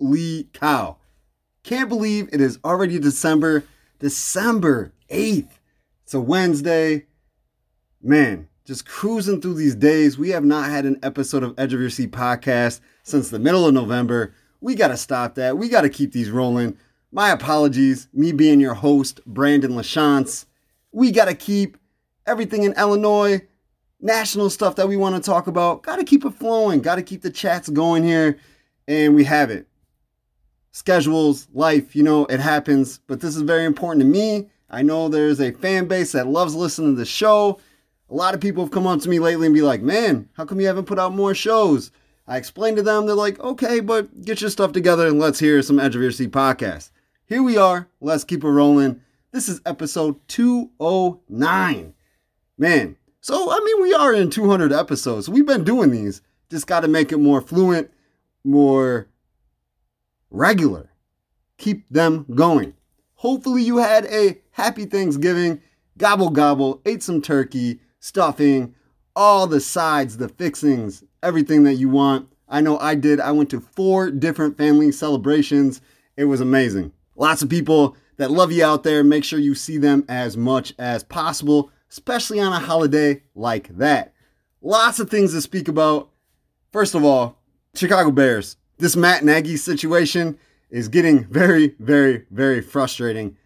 Holy cow. Can't believe it is already December, December 8th. It's a Wednesday. Man, just cruising through these days. We have not had an episode of Edge of Your Seat podcast since the middle of November. We got to stop that. We got to keep these rolling. My apologies, me being your host, Brandon LaChance. We got to keep everything in Illinois, national stuff that we want to talk about. Got to keep it flowing. Got to keep the chats going here. And we have it. Schedules, life, you know, it happens. But this is very important to me. I know there's a fan base that loves listening to the show. A lot of people have come up to me lately and be like, man, how come you haven't put out more shows? I explained to them, they're like, okay, but get your stuff together and let's hear some Edge of Your Seat podcast. Here we are. Let's keep it rolling. This is episode 209. Man, so I mean, we are in 200 episodes. We've been doing these. Just got to make it more fluent, more regular. Keep them going. Hopefully, you had a happy Thanksgiving, gobble gobble, ate some turkey, stuffing, all the sides, the fixings, everything that you want. I know I did. I went to four different family celebrations. It was amazing. Lots of people that love you out there. Make sure you see them as much as possible, especially on a holiday like that. Lots of things to speak about. First of all, Chicago Bears. This Matt Nagy situation is getting very, very, very frustrating.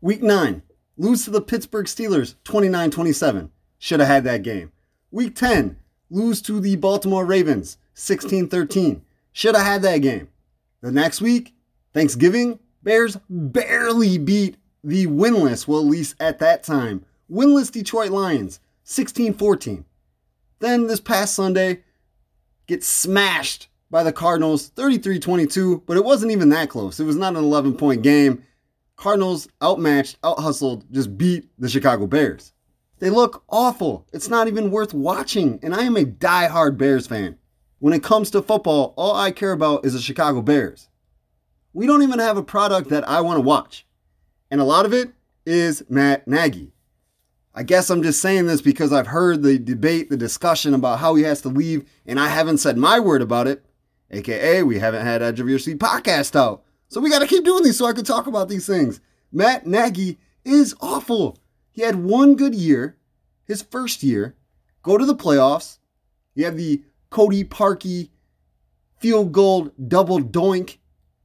Week nine, lose to the Pittsburgh Steelers 29 27. Should have had that game. Week 10, lose to the Baltimore Ravens 16 13. Should have had that game. The next week, Thanksgiving, Bears barely beat the winless, well, at least at that time, winless Detroit Lions 16 14. Then this past Sunday, get smashed by the Cardinals 33 22, but it wasn't even that close. It was not an 11 point game. Cardinals outmatched, out hustled, just beat the Chicago Bears. They look awful. It's not even worth watching, and I am a die-hard Bears fan. When it comes to football, all I care about is the Chicago Bears. We don't even have a product that I want to watch. And a lot of it is Matt Nagy. I guess I'm just saying this because I've heard the debate, the discussion about how he has to leave, and I haven't said my word about it. AKA, we haven't had Edge of Your Seat podcast out. So we got to keep doing these so I can talk about these things. Matt Nagy is awful. He had one good year, his first year, go to the playoffs. You have the Cody Parkey field goal double doink. I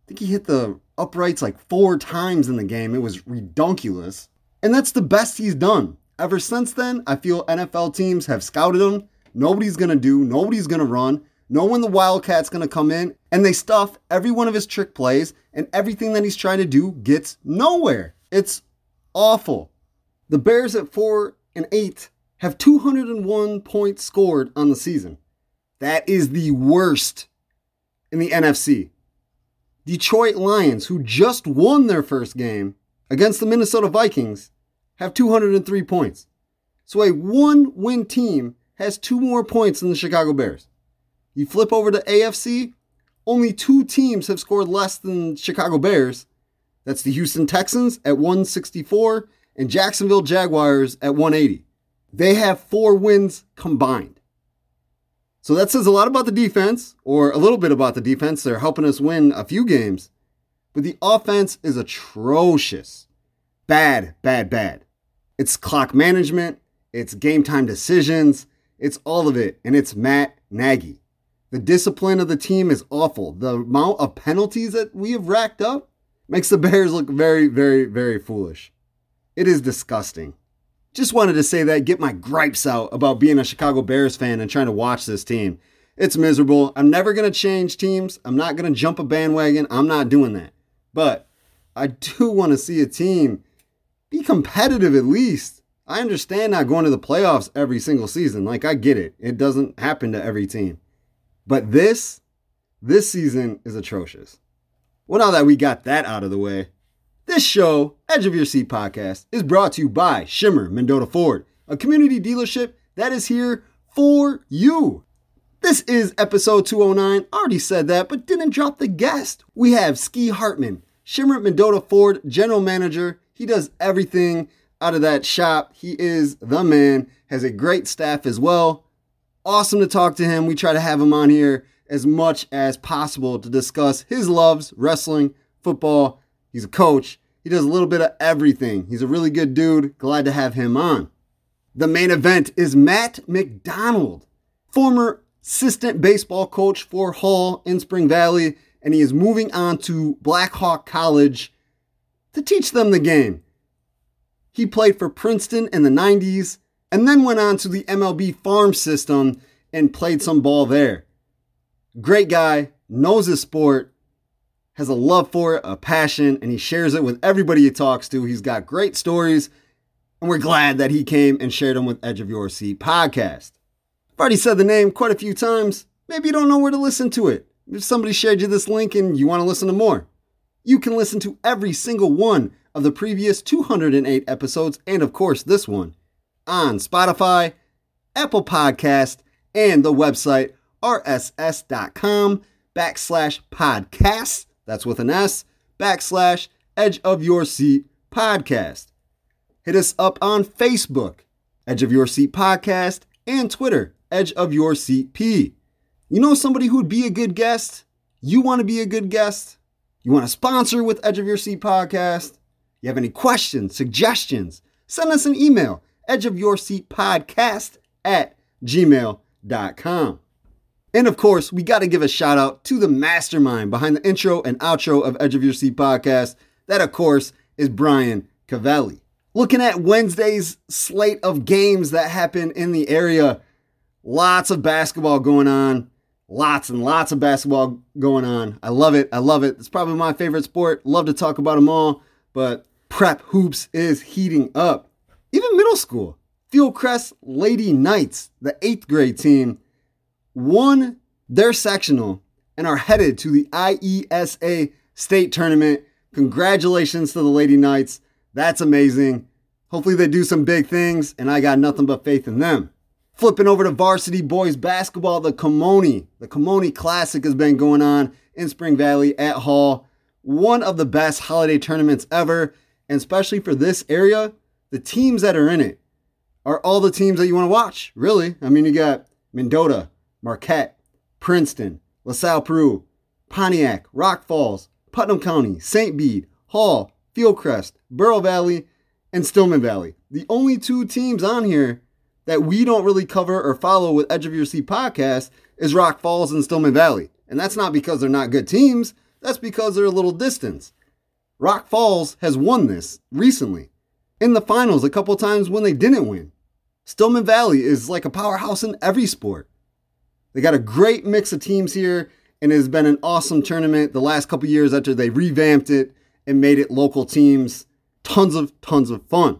think he hit the uprights like four times in the game. It was redonkulous. And that's the best he's done. Ever since then, I feel NFL teams have scouted him. Nobody's going to do, nobody's going to run. Know when the Wildcat's going to come in, and they stuff every one of his trick plays, and everything that he's trying to do gets nowhere. It's awful. The Bears at 4 and 8 have 201 points scored on the season. That is the worst in the NFC. Detroit Lions, who just won their first game against the Minnesota Vikings, have 203 points. So a one win team has two more points than the Chicago Bears. You flip over to AFC, only two teams have scored less than Chicago Bears. That's the Houston Texans at 164 and Jacksonville Jaguars at 180. They have four wins combined. So that says a lot about the defense, or a little bit about the defense. They're helping us win a few games. But the offense is atrocious. Bad, bad, bad. It's clock management, it's game time decisions, it's all of it. And it's Matt Nagy. The discipline of the team is awful. The amount of penalties that we have racked up makes the Bears look very, very, very foolish. It is disgusting. Just wanted to say that, get my gripes out about being a Chicago Bears fan and trying to watch this team. It's miserable. I'm never going to change teams. I'm not going to jump a bandwagon. I'm not doing that. But I do want to see a team be competitive at least. I understand not going to the playoffs every single season. Like, I get it. It doesn't happen to every team. But this, this season is atrocious. Well, now that we got that out of the way, this show, Edge of Your Seat podcast, is brought to you by Shimmer Mendota Ford, a community dealership that is here for you. This is episode 209. Already said that, but didn't drop the guest. We have Ski Hartman, Shimmer Mendota Ford general manager. He does everything out of that shop. He is the man, has a great staff as well. Awesome to talk to him. We try to have him on here as much as possible to discuss his loves wrestling, football. He's a coach. He does a little bit of everything. He's a really good dude. Glad to have him on. The main event is Matt McDonald, former assistant baseball coach for Hall in Spring Valley, and he is moving on to Blackhawk College to teach them the game. He played for Princeton in the 90s and then went on to the MLB farm system and played some ball there. Great guy, knows his sport, has a love for it, a passion, and he shares it with everybody he talks to. He's got great stories, and we're glad that he came and shared them with Edge of Your Seat podcast. I've already said the name quite a few times. Maybe you don't know where to listen to it. If somebody shared you this link and you want to listen to more, you can listen to every single one of the previous 208 episodes, and of course, this one on Spotify, Apple Podcast, and the website rss.com backslash podcast. That's with an S backslash edge of your seat podcast. Hit us up on Facebook, Edge of Your Seat Podcast, and Twitter, Edge of Your Seat P. You know somebody who'd be a good guest? You want to be a good guest? You want to sponsor with Edge of Your Seat Podcast? You have any questions, suggestions? Send us an email, Edge of Your Seat Podcast at gmail.com. And of course, we got to give a shout out to the mastermind behind the intro and outro of Edge of Your Seat podcast. That, of course, is Brian Cavelli. Looking at Wednesday's slate of games that happen in the area, lots of basketball going on. Lots and lots of basketball going on. I love it. I love it. It's probably my favorite sport. Love to talk about them all, but prep hoops is heating up. Middle school. Fieldcrest Lady Knights, the eighth grade team, won their sectional and are headed to the IESA state tournament. Congratulations to the Lady Knights. That's amazing. Hopefully, they do some big things, and I got nothing but faith in them. Flipping over to varsity boys basketball, the Colmone. The Colmone Classic has been going on in Spring Valley at Hall. One of the best holiday tournaments ever, and especially for this area, the teams that are in it are all the teams that you want to watch, really. I mean, you got Mendota, Marquette, Princeton, LaSalle Peru, Pontiac, Rock Falls, Putnam County, St. Bede, Hall, Fieldcrest, Bureau Valley, and Stillman Valley. The only two teams on here that we don't really cover or follow with Edge of Your Seat podcast is Rock Falls and Stillman Valley. And that's not because they're not good teams, that's because they're a little distance. Rock Falls has won this recently in the finals a couple times when they didn't win. Stillman Valley is like a powerhouse in every sport. They got a great mix of teams here, and it has been an awesome tournament the last couple years after they revamped it and made it local teams. Tons of, tons of fun.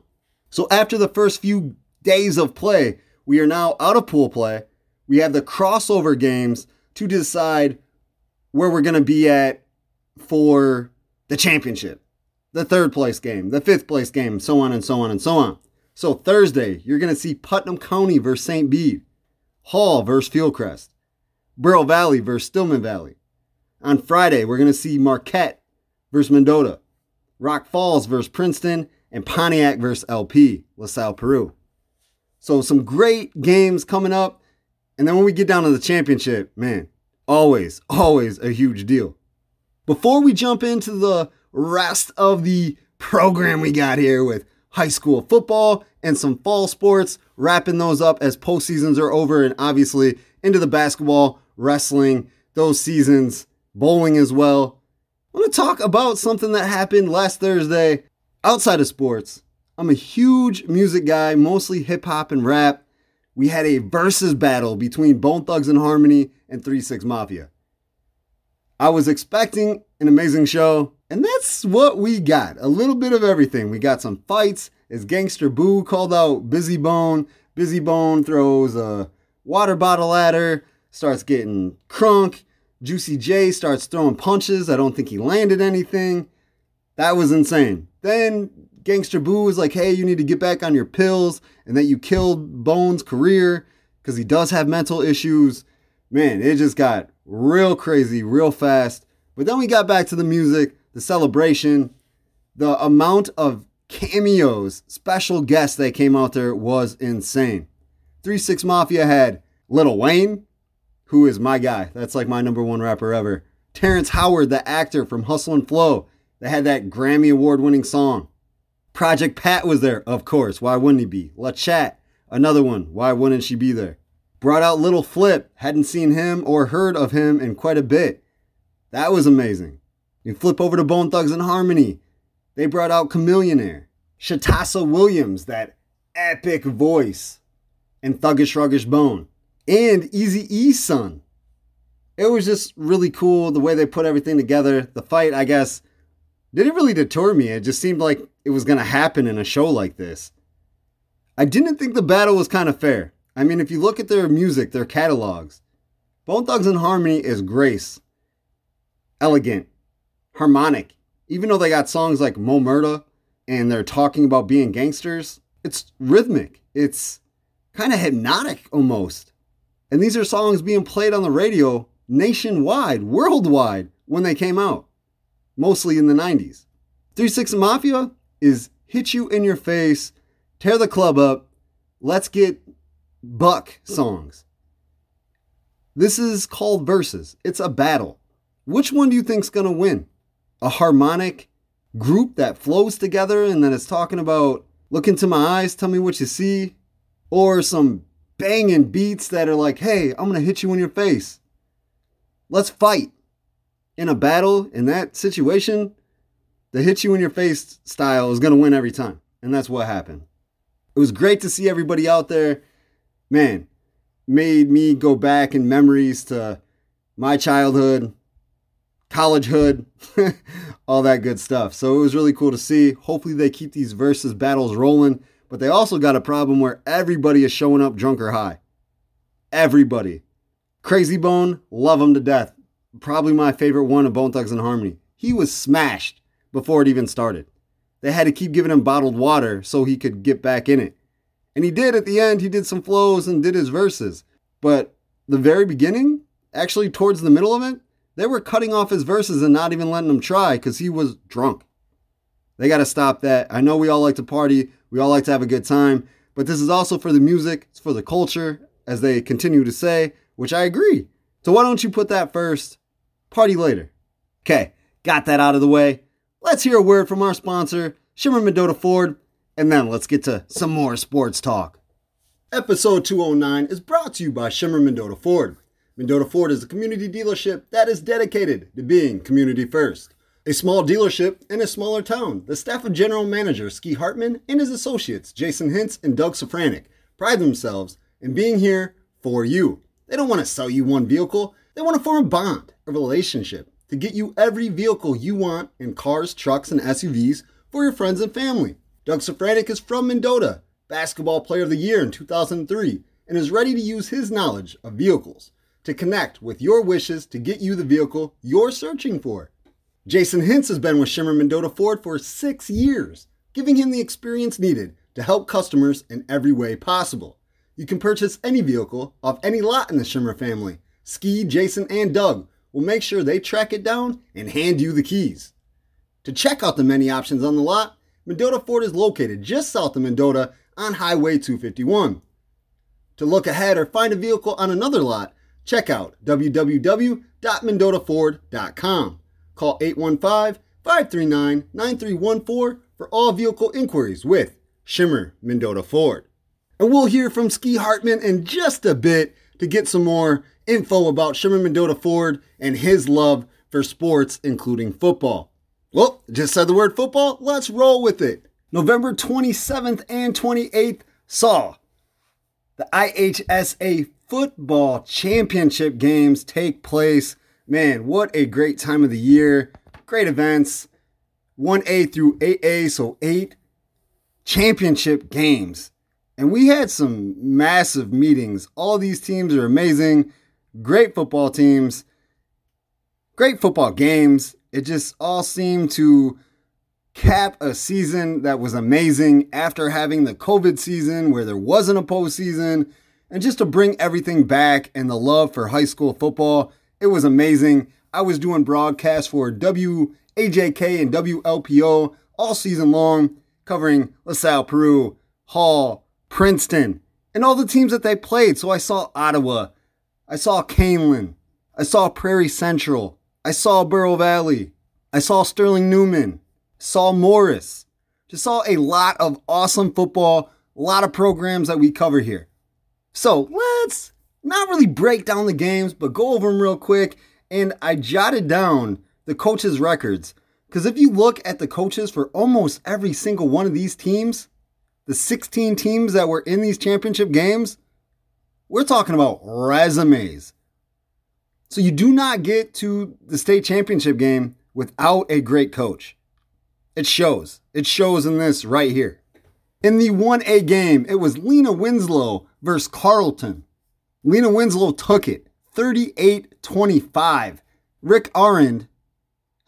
So after the first few days of play, we are now out of pool play. We have the crossover games to decide where we're going to be at for the championship, the third place game, the fifth place game, so on and so on and so on. So Thursday, you're going to see Putnam County versus St. Bede. Hall versus Fieldcrest, Bureau Valley versus Stillman Valley. On Friday, we're going to see Marquette versus Mendota, Rock Falls versus Princeton, and Pontiac versus LP, LaSalle, Peru. So some great games coming up. And then when we get down to the championship, man, always, always a huge deal. Before we jump into the rest of the program we got here with high school football and some fall sports, wrapping those up as postseasons are over, and obviously into the basketball, wrestling, those seasons, bowling as well. I want to talk about something that happened last Thursday outside of sports. I'm a huge music guy, mostly hip hop and rap. We had a versus battle between Bone Thugs and Harmony and 3 6 Mafia. I was expecting an amazing show, and that's what we got. A little bit of everything. We got some fights, as Gangsta Boo called out Bizzy Bone. Bizzy Bone throws a water bottle at her, starts getting crunk. Juicy J starts throwing punches. I don't think he landed anything. That was insane. Then Gangsta Boo was like, hey, you need to get back on your pills and that you killed Bone's career because he does have mental issues. Man, it just got real crazy real fast. But then we got back to the music, the celebration, the amount of cameos, special guests that came out there was insane. 3 6 Mafia had Lil Wayne, who is my guy. That's like my number one rapper ever. Terrence Howard, the actor from Hustle and Flow, that had that Grammy Award winning song. Project Pat was there, of course. Why wouldn't he be? La Chat, another one. Why wouldn't she be there? Brought out Lil Flip. Hadn't seen him or heard of him in quite a bit. That was amazing. You flip over to Bone Thugs and Harmony. They brought out Chamillionaire. Shatasha Williams, that epic voice. And Thuggish Ruggish Bone. And Eazy E son. It was just really cool the way they put everything together. The fight, I guess, didn't really deter me. It just seemed like it was going to happen in a show like this. I didn't think the battle was kind of fair. I mean, if you look at their music, their catalogs, Bone Thugs and Harmony is grace, elegant, harmonic. Even though they got songs like Mo Murda and they're talking about being gangsters, it's rhythmic. It's kind of hypnotic almost. And these are songs being played on the radio nationwide, worldwide when they came out, mostly in the 90s. 3 6 Mafia is hit you in your face, tear the club up, let's get buck songs. This is called verses. It's a battle. Which one do you think's going to win? A harmonic group that flows together and then it's talking about look into my eyes, tell me what you see, or some banging beats that are like, "Hey, I'm going to hit you in your face." Let's fight. In a battle in that situation, the hit you in your face style is going to win every time. And that's what happened. It was great to see everybody out there. Man, made me go back in memories to my childhood, collegehood, all that good stuff. So it was really cool to see. Hopefully they keep these versus battles rolling, but they also got a problem where everybody is showing up drunk or high. Everybody. Krayzie Bone, love him to death. Probably my favorite one of Bone Thugs and Harmony. He was smashed before it even started. They had to keep giving him bottled water so he could get back in it. And he did at the end, he did some flows and did his verses. But the very beginning, actually towards the middle of it, they were cutting off his verses and not even letting him try because he was drunk. They got to stop that. I know we all like to party, we all like to have a good time, but this is also for the music, it's for the culture, as they continue to say, which I agree. So why don't you put that first? Party later. Okay, got that out of the way. Let's hear a word from our sponsor, Shimmer Mendota Ford, and then let's get to some more sports talk. Episode 209 is brought to you by Shimmer Mendota Ford. Mendota Ford is a community dealership that is dedicated to being community first. A small dealership in a smaller town, the staff of General Manager Ski Hartman and his associates, Jason Hintz and Doug Sofranik, pride themselves in being here for you. They don't want to sell you one vehicle, they want to form a bond, a relationship to get you every vehicle you want in cars, trucks, and SUVs for your friends and family. Doug Sofranik is from Mendota, Basketball Player of the Year in 2003, and is ready to use his knowledge of vehicles to connect with your wishes to get you the vehicle you're searching for. Jason Hintz has been with Shimmer Mendota Ford for six years, giving him the experience needed to help customers in every way possible. You can purchase any vehicle off any lot in the Shimmer family. Ski, Jason, and Doug will make sure they track it down and hand you the keys. To check out the many options on the lot, Mendota Ford is located just south of Mendota on Highway 251. To look ahead or find a vehicle on another lot, check out www.mendotaford.com. Call 815 539 9314 for all vehicle inquiries with Shimmer Mendota Ford. And we'll hear from Ski Hartman in just a bit to get some more info about Shimmer Mendota Ford and his love for sports, including football. Well, just said the word football, let's roll with it. November 27th and 28th saw the IHSA football championship games take place. Man, what a great time of the year. Great events. 1A through 8A, so eight championship games. And we had some massive meetings. All these teams are amazing. Great football teams. Great football games. It just all seemed to cap a season that was amazing after having the COVID season where there wasn't a postseason. And just to bring everything back and the love for high school football, it was amazing. I was doing broadcasts for WAJK and WLPO all season long, covering LaSalle, Peru, Hall, Princeton, and all the teams that they played. So I saw Ottawa, I saw Kaneland. I saw Prairie Central. I saw Bureau Valley. I saw Sterling Newman. Saw Morris. Just saw a lot of awesome football, a lot of programs that we cover here. So let's not really break down the games, but go over them real quick. And I jotted down the coaches' records. Because if you look at the coaches for almost every single one of these teams, the 16 teams that were in these championship games, we're talking about resumes. So you do not get to the state championship game without a great coach. It shows. It shows in this right here. In the 1A game, it was Lena Winslow versus Carleton. Lena Winslow took it 38 25. Rick Arend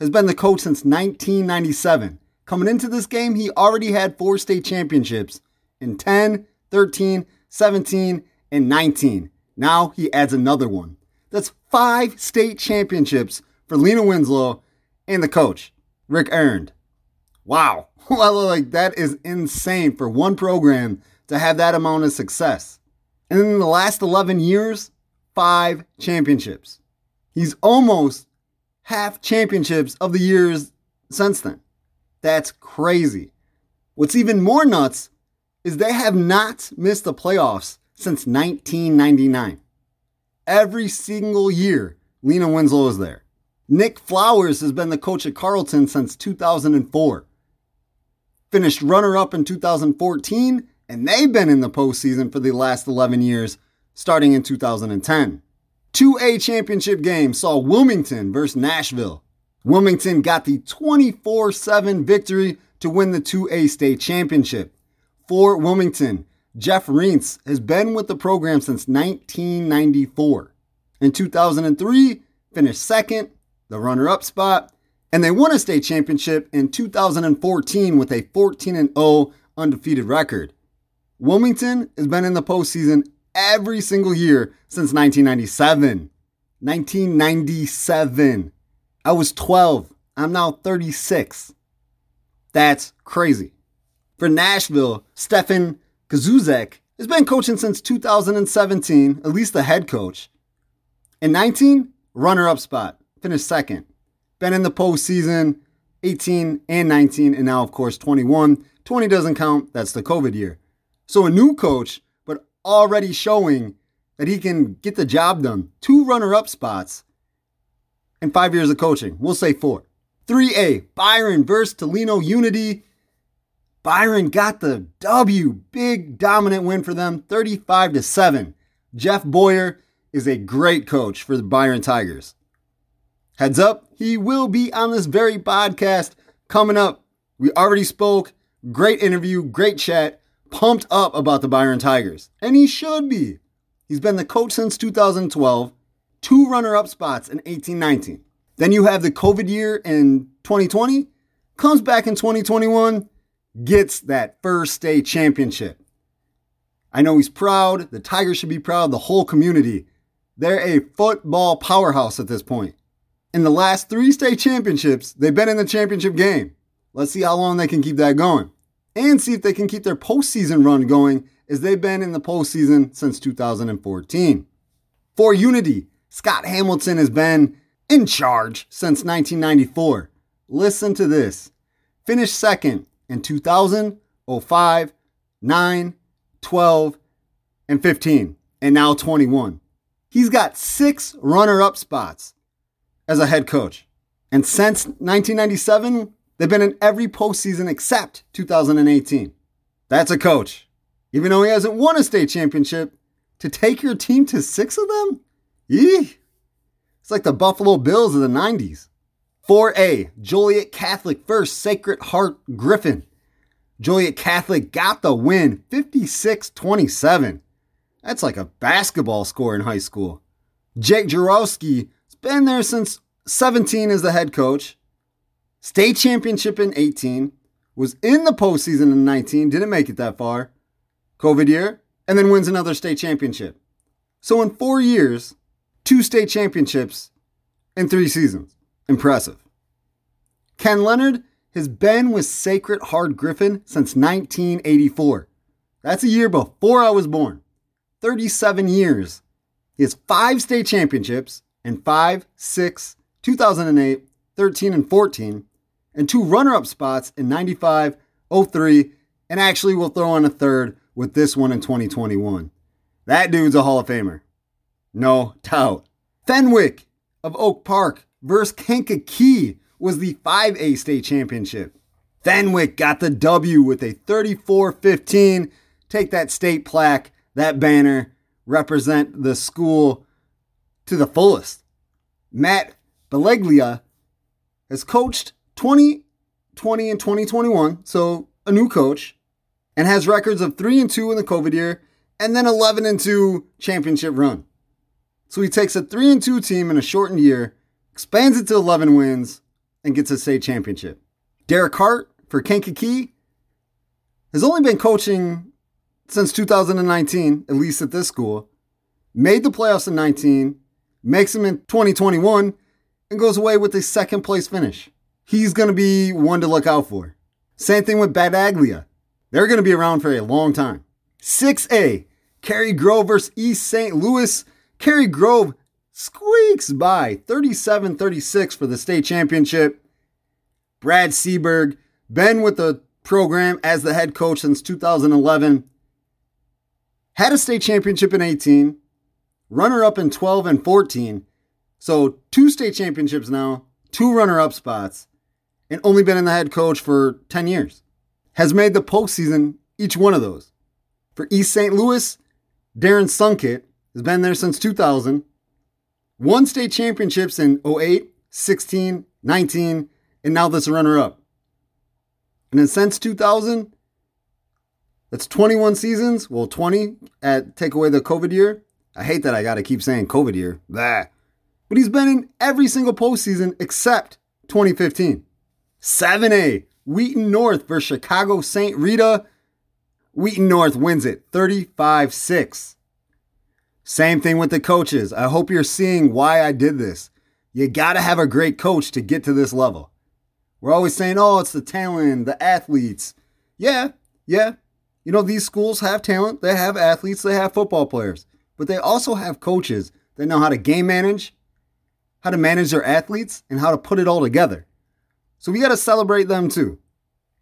has been the coach since 1997. Coming into this game, he already had four state championships in 10, 13, 17, and 19. Now he adds another one. That's five state championships for Lena Winslow and the coach, Rick Arend. Wow. Well, like that is insane for one program to have that amount of success. And in the last 11 years, five championships. He's almost half championships of the years since then. That's crazy. What's even more nuts is they have not missed the playoffs since 1999. Every single year, Lena Winslow is there. Nick Flowers has been the coach at Carleton since 2004. Finished runner up in 2014, and they've been in the postseason for the last 11 years, starting in 2010. 2A championship game saw Wilmington versus Nashville. Wilmington got the 24 7 victory to win the 2A state championship. For Wilmington, Jeff Reentz has been with the program since 1994. In 2003, finished second, the runner up spot, and they won a state championship in 2014 with a 14 0 undefeated record. Wilmington has been in the postseason every single year since 1997. 1997. I was 12. I'm now 36. That's crazy. For Nashville, Stefan Kazuzek has been coaching since 2017, at least the head coach. In 19, runner up spot, finished second. Been in the postseason 18 and 19, and now, of course, 21. 20 doesn't count, that's the COVID year. So a new coach, but already showing that he can get the job done. Two runner up spots in five years of coaching. We'll say four. 3A, Byron versus Tolono Unity. Byron got the W. Big dominant win for them, 35 to 7. Jeff Boyer is a great coach for the Byron Tigers. Heads up, he will be on this very podcast coming up. We already spoke. Great interview, great chat. Pumped up about the Byron Tigers. And he should be. He's been the coach since 2012, two runner up spots in 1819. Then you have the COVID year in 2020, comes back in 2021, gets that first state championship. I know he's proud. The Tigers should be proud. The whole community. They're a football powerhouse at this point. In the last three state championships, they've been in the championship game. Let's see how long they can keep that going. And see if they can keep their postseason run going as they've been in the postseason since 2014. For Unity, Scott Hamilton has been in charge since 1994. Listen to this. Finished second in 2000, 05, 9, 12, and 15, and now 21. He's got six runner up spots as a head coach. And since 1997, they've been in every postseason except 2018. That's a coach. Even though he hasn't won a state championship, to take your team to six of them? Yee! It's like the Buffalo Bills of the 90s. 4A, Joliet Catholic first, Sacred Heart Griffin. Joliet Catholic got the win 56 27. That's like a basketball score in high school. Jake Jaworski been there since 17 as the head coach. State championship in 18. Was in the postseason in 19. Didn't make it that far. COVID year. And then wins another state championship. So in four years, two state championships in three seasons. Impressive. Ken Leonard has been with Sacred Heart Griffin since 1984. That's a year before I was born. 37 years He has five state championships in 5, 6, 2008, 13, and 14, and two runner up spots in 95, 03, and actually we'll throw on a third with this one in 2021. That dude's a Hall of Famer. No doubt. Fenwick of Oak Park versus Kankakee was the 5A state championship. Fenwick got the W with a 34 15. Take that state plaque, that banner, represent the school to the fullest. Matt Battaglia has coached 2020 and 2021, so a new coach, and has records of 3 and 2 in the COVID year and then 11 and 2 championship run. So he takes a 3 and 2 team in a shortened year, expands it to 11 wins, and gets a state championship. Derek Hart for Kankakee has only been coaching since 2019, at least at this school. Made the playoffs in 19, makes him in 2021, and goes away with a second place finish. He's going to be one to look out for. Same thing with Battaglia. They're going to be around for a long time. 6A, Cary Grove versus East St. Louis. Cary Grove squeaks by 37 36 for the state championship. Brad Seaburg been with the program as the head coach since 2011. Had a state championship in 18, runner up in 12 and 14. So, two state championships now, two runner up spots, and only been in the head coach for 10 years. Has made the postseason each one of those. For East St. Louis, Darren Sunkett has been there since 2000, won state championships in 08, 16, 19, and now this runner up. And then since 2000, that's 21 seasons. Well, 20 at take away the COVID year. I hate that I got to keep saying COVID year. Blah. But he's been in every single postseason except 2015. 7A, Wheaton North versus Chicago St. Rita. Wheaton North wins it 35 6. Same thing with the coaches. I hope you're seeing why I did this. You got to have a great coach to get to this level. We're always saying, oh, it's the talent, the athletes. Yeah, yeah. You know, these schools have talent, they have athletes, they have football players, but they also have coaches that know how to game manage, how to manage their athletes, and how to put it all together. So we got to celebrate them too.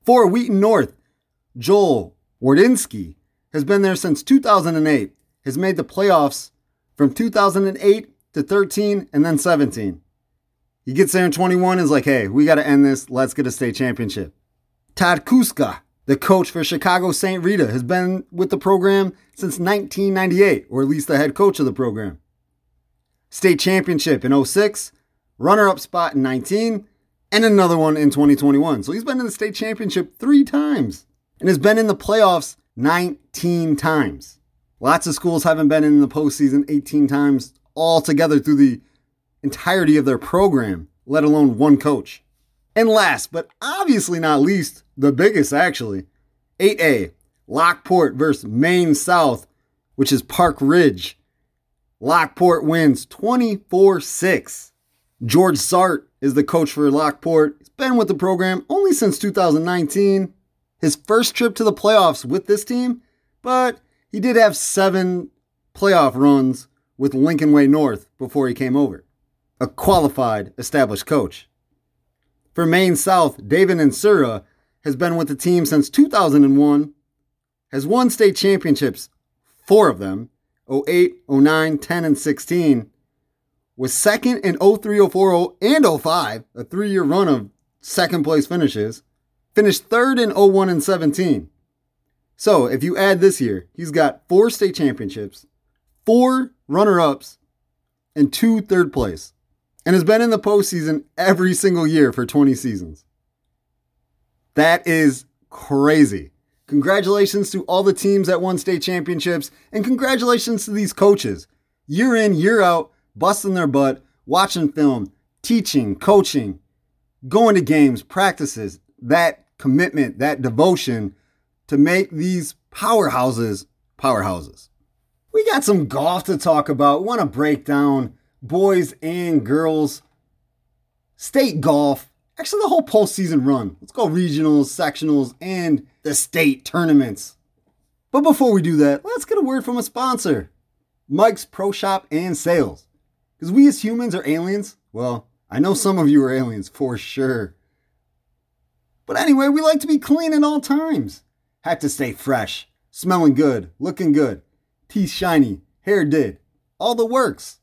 For Wheaton North, Joel Wardinsky has been there since 2008, has made the playoffs from 2008 to 13 and then 17. He gets there in 21 and is like, hey, we got to end this. Let's get a state championship. Todd Kuska, the coach for Chicago St. Rita, has been with the program since 1998, or at least the head coach of the program. State championship in 06, runner up spot in 19, and another one in 2021. So he's been in the state championship three times and has been in the playoffs 19 times. Lots of schools haven't been in the postseason 18 times altogether through the entirety of their program, let alone one coach. And last, but obviously not least, the biggest actually, 8A, Lockport versus Maine South, which is Park Ridge. Lockport wins 24 6. George Czart is the coach for Lockport. He's been with the program only since 2019. His first trip to the playoffs with this team, but he did have seven playoff runs with Lincoln Way North before he came over a qualified, established coach. For Maine South, David Inserra has been with the team since 2001, has won state championships, four of them 08, 09, 10, and 16, was second in 03, 04, and 05, a three year run of second place finishes, finished third in 01 and 17. So if you add this year, he's got four state championships, four runner ups, and two third place and has been in the postseason every single year for 20 seasons. That is crazy. Congratulations to all the teams that won state championships, and congratulations to these coaches. Year in, year out, busting their butt, watching film, teaching, coaching, going to games, practices, that commitment, that devotion to make these powerhouses powerhouses. We got some golf to talk about. We want to break down boys and girls, state golf, actually the whole postseason run. Let's go regionals, sectionals, and the state tournaments. But before we do that, let's get a word from a sponsor. Mike's Pro Shop and Sales. Because we as humans are aliens. Well, I know some of you are aliens for sure. But anyway, we like to be clean at all times. Had to stay fresh, smelling good, looking good, teeth shiny, hair did, all the works.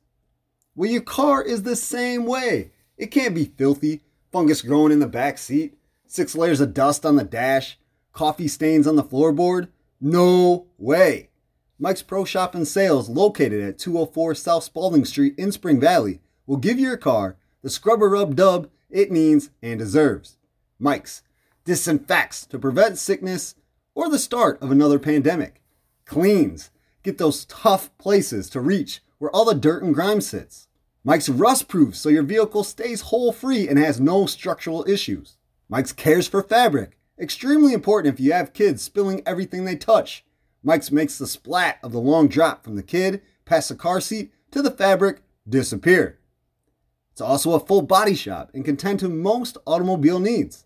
Well, your car is the same way. It can't be filthy, fungus growing in the back seat, six layers of dust on the dash, coffee stains on the floorboard. No way. Mike's Pro Shop and Sales, located at 204 South Spaulding Street in Spring Valley, will give your car the scrubber rub dub it needs and deserves. Mike's disinfects to prevent sickness or the start of another pandemic. Cleans, get those tough places to reach where all the dirt and grime sits. Mike's rust proof so your vehicle stays hole free and has no structural issues. Mike's cares for fabric, extremely important if you have kids spilling everything they touch. Mike's makes the splat of the long drop from the kid past the car seat to the fabric disappear. It's also a full body shop and can tend to most automobile needs.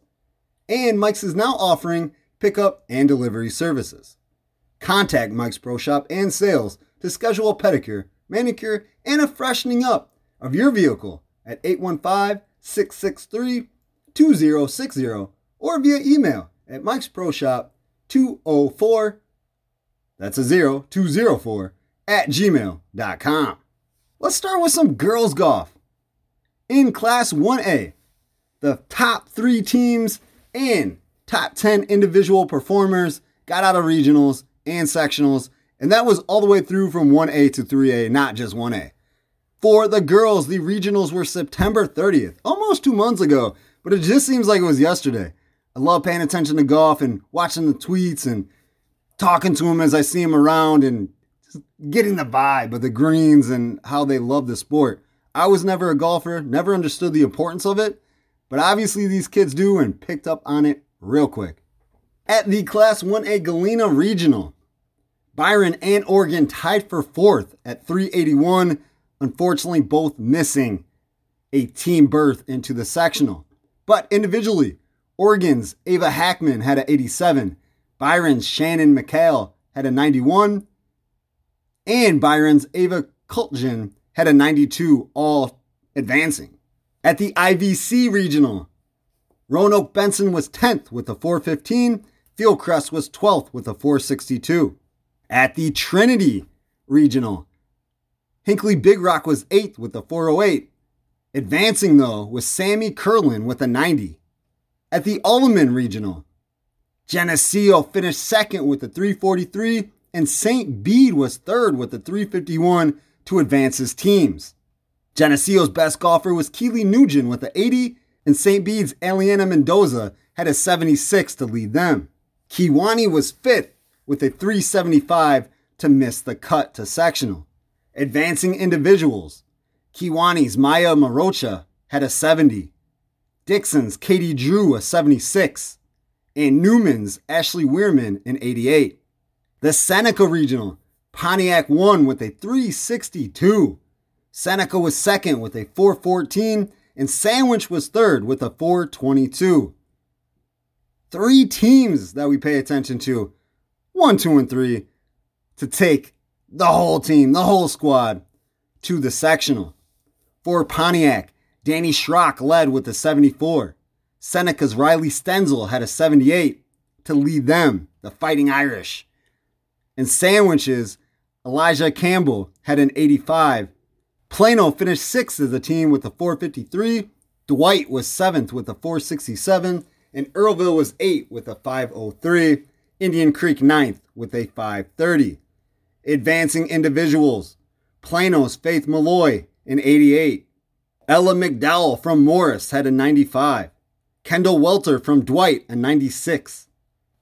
And Mike's is now offering pickup and delivery services. Contact Mike's Pro Shop and Sales to schedule a pedicure, manicure, and a freshening up of your vehicle at 815 663 2060 or via email at Mike's Pro Shop 204 that's a zero, 204 at gmail.com. Let's start with some girls golf. In Class 1A, the top three teams and top 10 individual performers got out of regionals and sectionals, and that was all the way through from 1A to 3A, not just 1A. For the girls, the regionals were September 30th, almost two months ago, but it just seems like it was yesterday. I love paying attention to golf and watching the tweets and talking to him as I see him around and getting the vibe of the greens and how they love the sport. I was never a golfer, never understood the importance of it, but obviously these kids do and picked up on it real quick. At the Class 1A Galena Regional, Byron and Oregon tied for fourth at 381, unfortunately, both missing a team berth into the sectional. But individually, Oregon's Ava Hackman had an 87, Byron's Shannon McHale had a 91, and Byron's Ava Kultgen had a 92, all advancing. At the IVC Regional, Roanoke Benson was 10th with a 415, Fieldcrest was 12th with a 462. At the Trinity Regional, Hinckley Big Rock was 8th with a 408. Advancing though was Sammy Curlin with a 90. At the Ulliman Regional, Geneseo finished second with a 343, and St. Bede was third with a 351 to advance his teams. Geneseo's best golfer was Keely Nugent with a 80, and St. Bede's Eliana Mendoza had a 76 to lead them. Kewanee was fifth with a 375 to miss the cut to sectional. Advancing individuals, Kewanee's Maya Marocha had a 70. Dixon's Katie Drew a 76 and Newman's Ashley Weirman in 88. The Seneca Regional, Pontiac won with a 362. Seneca was second with a 414, and Sandwich was third with a 422. Three teams that we pay attention to one, two, and three to take the whole team, the whole squad to the sectional. For Pontiac, Danny Schrock led with a 74. Seneca's Riley Stenzel had a 78 to lead them, the Fighting Irish. And Sandwiches, Elijah Campbell had an 85. Plano finished sixth as a team with a 453. Dwight was seventh with a 467. And Earlville was eighth with a 503. Indian Creek ninth with a 530. Advancing individuals, Plano's Faith Malloy in 88. Ella McDowell from Morris had a 95. Kendall Welter from Dwight, a 96.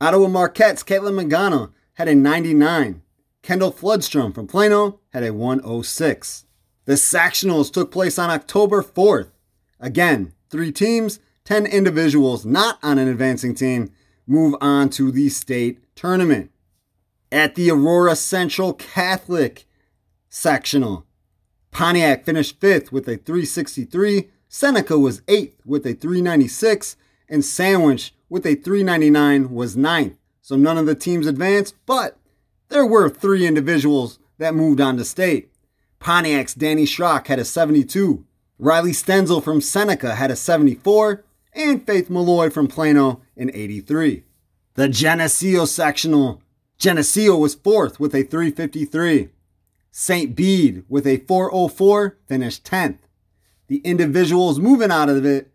Ottawa Marquette's Caitlin Magano had a 99. Kendall Floodstrom from Plano had a 106. The sectionals took place on October 4th. Again, three teams, 10 individuals not on an advancing team move on to the state tournament. At the Aurora Central Catholic sectional, Pontiac finished fifth with a 363. Seneca was 8th with a 396, and Sandwich with a 399 was ninth. So none of the teams advanced, but there were three individuals that moved on to state. Pontiac's Danny Schrock had a 72. Riley Stenzel from Seneca had a 74. And Faith Malloy from Plano an 83. The Geneseo sectional. Geneseo was fourth with a 353. St. Bede with a 404 finished 10th. The individuals moving out of it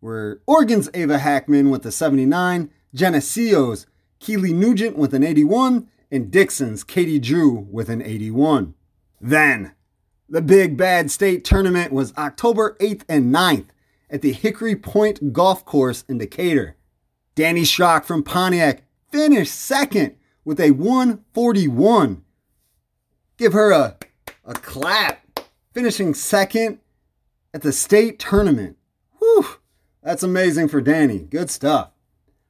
were Oregon's Ava Hackman with a 79, Geneseo's Keely Nugent with an 81, and Dixon's Katie Drew with an 81. Then, the big bad state tournament was October 8th and 9th at the Hickory Point Golf Course in Decatur. Danny Schrock from Pontiac finished second with a 141. Give her a, a clap. Finishing second at the state tournament. Whew, that's amazing for Danny. Good stuff.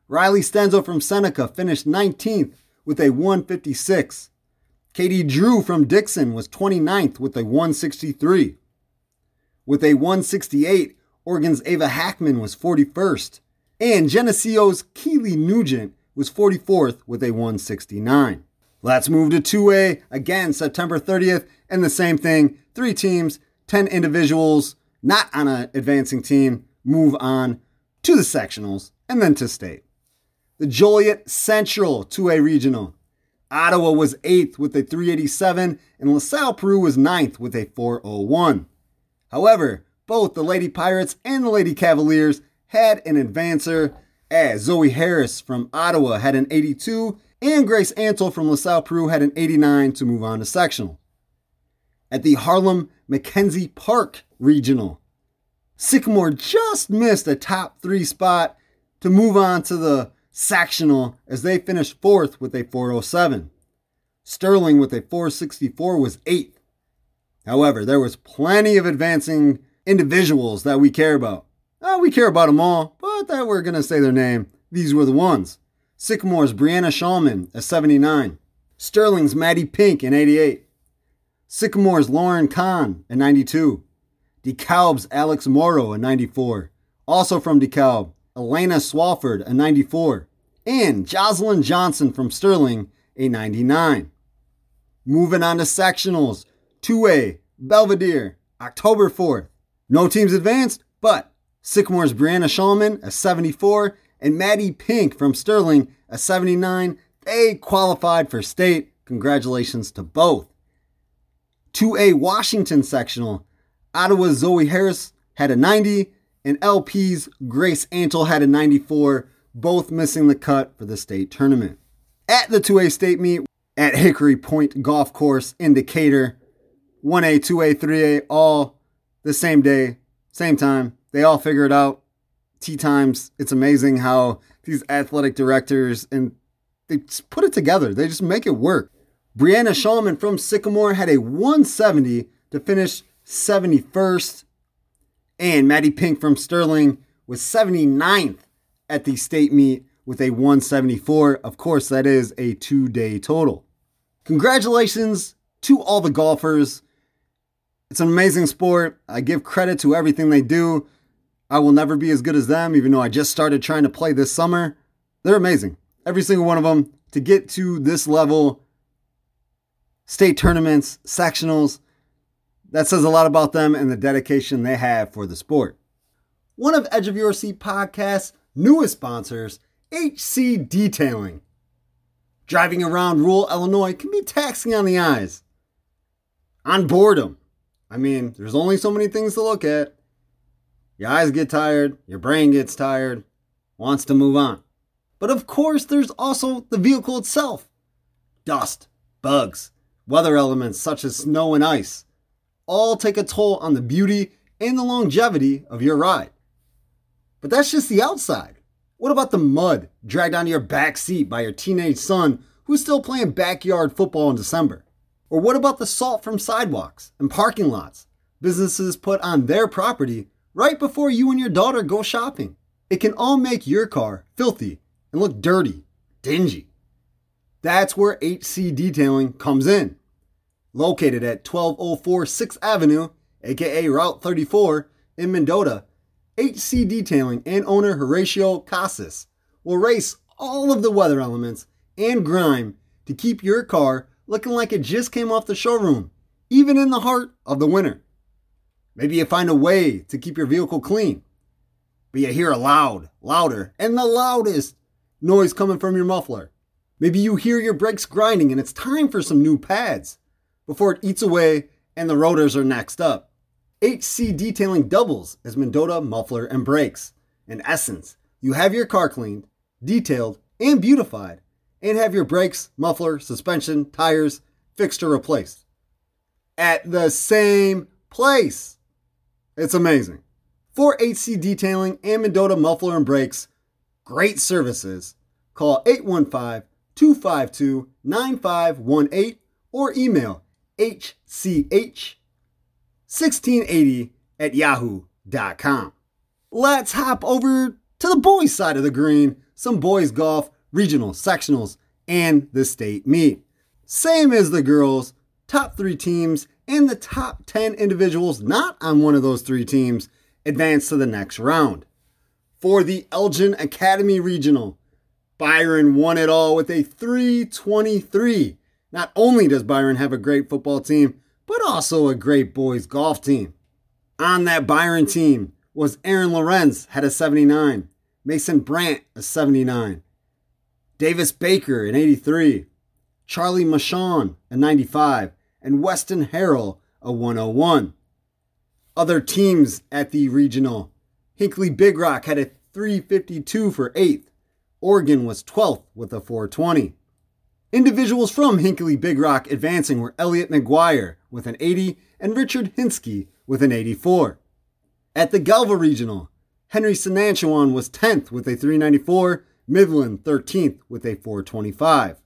Riley Stenzel from Seneca finished 19th with a 156. Katie Drew from Dixon was 29th with a 163. With a 168, Oregon's Ava Hackman was 41st. And Geneseo's Keely Nugent was 44th with a 169. Let's move to 2A again, September 30th, and the same thing three teams, 10 individuals, not on an advancing team, move on to the sectionals and then to state. The Joliet Central 2A Regional. Ottawa was 8th with a 387, and LaSalle Peru was 9th with a 401. However, both the Lady Pirates and the Lady Cavaliers had an advancer, as Zoe Harris from Ottawa had an 82, and Grace Antle from LaSalle Peru had an 89 to move on to sectional. At the Harlem Machesney Park Regional, Sycamore just missed a top three spot to move on to the sectional as they finished fourth with a 407. Sterling with a 464 was eighth. However, there was plenty of advancing individuals that we care about. Uh, we care about them all, but that we're going to say their name. These were the ones. Sycamore's Brianna Shulman, a 79. Sterling's Maddie Pink, an 88. Sycamore's Lauren Kahn, a 92. DeKalb's Alex Morrow, a 94. Also from DeKalb, Elena Swafford, a 94. And Jocelyn Johnson from Sterling, a 99. Moving on to sectionals. 2A, Belvidere, October 4th. No teams advanced, but Sycamore's Brianna Shulman, a 74, and Maddie Pink from Sterling, a 79. They qualified for state. Congratulations to both. 2A Washington sectional. Ottawa's Zoe Harris had a 90, and LP's Grace Antle had a 94, both missing the cut for the state tournament. At the 2A state meet at Hickory Point Golf Course in Decatur, 1A, 2A, 3A, all the same day, same time. They all figure it out. Tee times. It's amazing how these athletic directors and they put it together. They just make it work. Brianna Shulman from Sycamore had a 170 to finish 71st. And Maddie Pink from Sterling was 79th at the state meet with a 174. Of course, that is a two day total. Congratulations to all the golfers. It's an amazing sport. I give credit to everything they do. I will never be as good as them, even though I just started trying to play this summer. They're amazing. Every single one of them. To get to this level, state tournaments, sectionals, that says a lot about them and the dedication they have for the sport. One of Edge of Your Seat podcast's newest sponsors, HC Detailing. Driving around rural Illinois can be taxing on the eyes, on boredom. I mean, there's only so many things to look at. Your eyes get tired, your brain gets tired, wants to move on. But of course, there's also the vehicle itself dust, bugs, weather elements such as snow and ice all take a toll on the beauty and the longevity of your ride. But that's just the outside. What about the mud dragged onto your back seat by your teenage son who's still playing backyard football in December? Or what about the salt from sidewalks and parking lots businesses put on their property right before you and your daughter go shopping? It can all make your car filthy and look dirty, dingy. That's where HC Detailing comes in located at 1204 6th Avenue, aka Route 34 in Mendota, HC Detailing and owner Horatio Casas will race all of the weather elements and grime to keep your car looking like it just came off the showroom, even in the heart of the winter. Maybe you find a way to keep your vehicle clean, but you hear a loud, louder, and the loudest noise coming from your muffler. Maybe you hear your brakes grinding and it's time for some new pads before it eats away and the rotors are next up. HC Detailing doubles as Mendota Muffler and Brakes. In essence, you have your car cleaned, detailed, and beautified, and have your brakes, muffler, suspension, tires fixed or replaced at the same place. It's amazing. For HC Detailing and Mendota Muffler and Brakes, great services. Call 815 252 9518 or email hch1680 at yahoo.com. Let's hop over to the boys' side of the green, some boys golf, regional, sectionals, and the state meet. Same as the girls, top three teams and the top 10 individuals not on one of those three teams advance to the next round. For the Elgin Academy Regional, Byron won it all with a 323. Not only does Byron have a great football team, but also a great boys golf team. On that Byron team was Aaron Lorenz, had a 79, Mason Brandt, a 79, Davis Baker, an 83, Charlie Machon, a 95, and Weston Harrell, a 101. Other teams at the regional Hinckley Big Rock had a 352 for 8th. Oregon was 12th with a 420. Individuals from Hinckley Big Rock advancing were Elliot McGuire with an 80 and Richard Hinsky with an 84. At the Galva Regional, Henry Senachwine was 10th with a 394, Midland 13th with a 425.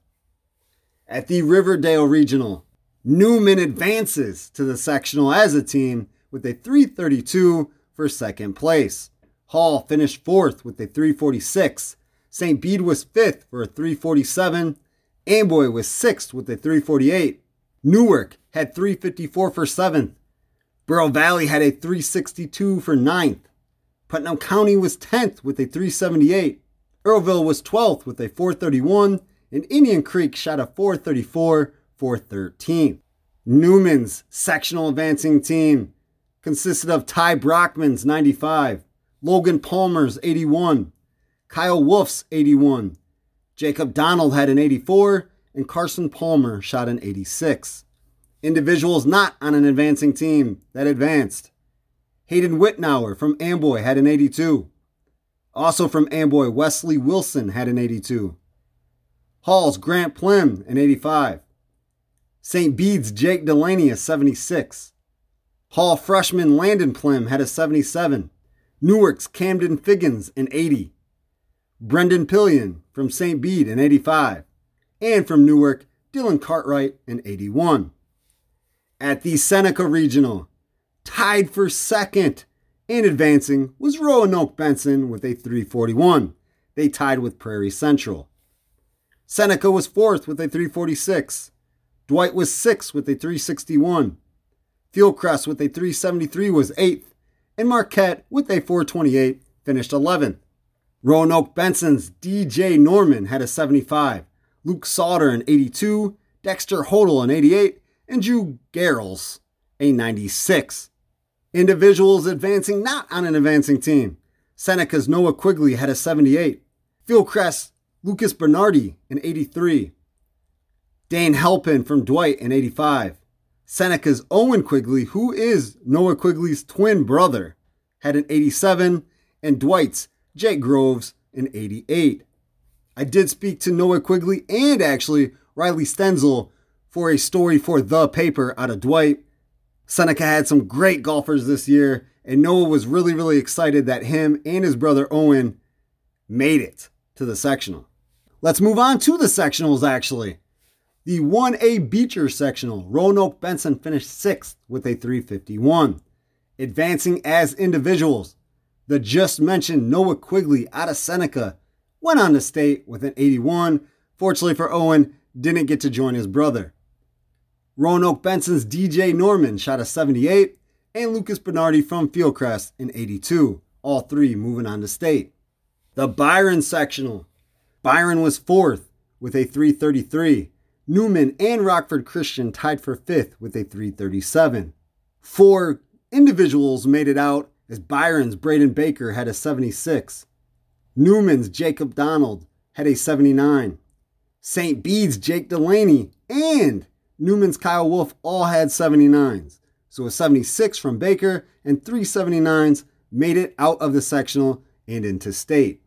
At the Riverdale Regional, Newman advances to the sectional as a team with a 332 for second place. Hall finished fourth with a 346. St. Bede was fifth for a 347. Amboy was sixth with a 348. Newark had 354 for seventh. Bureau Valley had a 362 for ninth. Putnam County was 10th with a 378. Earlville was 12th with a 431. And Indian Creek shot a 434 for 13th. Newman's sectional advancing team consisted of Ty Brockman's 95, Logan Palmer's 81, Kyle Wolf's 81, Jacob Donald had an 84, and Carson Palmer shot an 86. Individuals not on an advancing team that advanced. Hayden Whitnauer from Amboy had an 82. Also from Amboy, Wesley Wilson had an 82. Hall's Grant Plim, an 85. St. Bede's Jake Delaney, a 76. Hall freshman Landon Plim had a 77. Newark's Camden Figgins, an 80. Brendan Pillion from St. Bede, an 85. And from Newark, Dylan Cartwright, an 81. At the Seneca Regional, tied for second and advancing was Roanoke Benson with a 341. They tied with Prairie Central. Seneca was fourth with a 346. Dwight was sixth with a 361. Fieldcrest with a 373 was eighth. And Marquette with a 428 finished 11th. Roanoke Benson's DJ Norman had a 75. Luke Sauter an 82. Dexter Hodel an 88. And Drew Garrels a 96. Individuals advancing not on an advancing team. Seneca's Noah Quigley had a 78. Fieldcrest Lucas Bernardi an 83. Dane Helpin from Dwight in 85. Seneca's Owen Quigley, who is Noah Quigley's twin brother, had an 87, and Dwight's Jake Groves in 88. I did speak to Noah Quigley and actually Riley Stenzel for a story for the paper out of Dwight. Seneca had some great golfers this year, and Noah was really, really excited that him and his brother Owen made it to the sectional. Let's move on to the sectionals actually. The 1A Beecher sectional, Roanoke Benson finished sixth with a 351. Advancing as individuals, the just mentioned Noah Quigley out of Seneca went on to state with an 81. Fortunately for Owen, didn't get to join his brother. Roanoke Benson's DJ Norman shot a 78, and Lucas Bernardi from Fieldcrest an 82. All three moving on to state. The Byron sectional. Byron was fourth with a 333. Newman and Rockford Christian tied for fifth with a 337. Four individuals made it out as Byron's Braden Baker had a 76. Newman's Jacob Donald had a 79. St. Bede's Jake Delaney and Newman's Kyle Wolf all had 79s. So a 76 from Baker and three 79s made it out of the sectional and into state.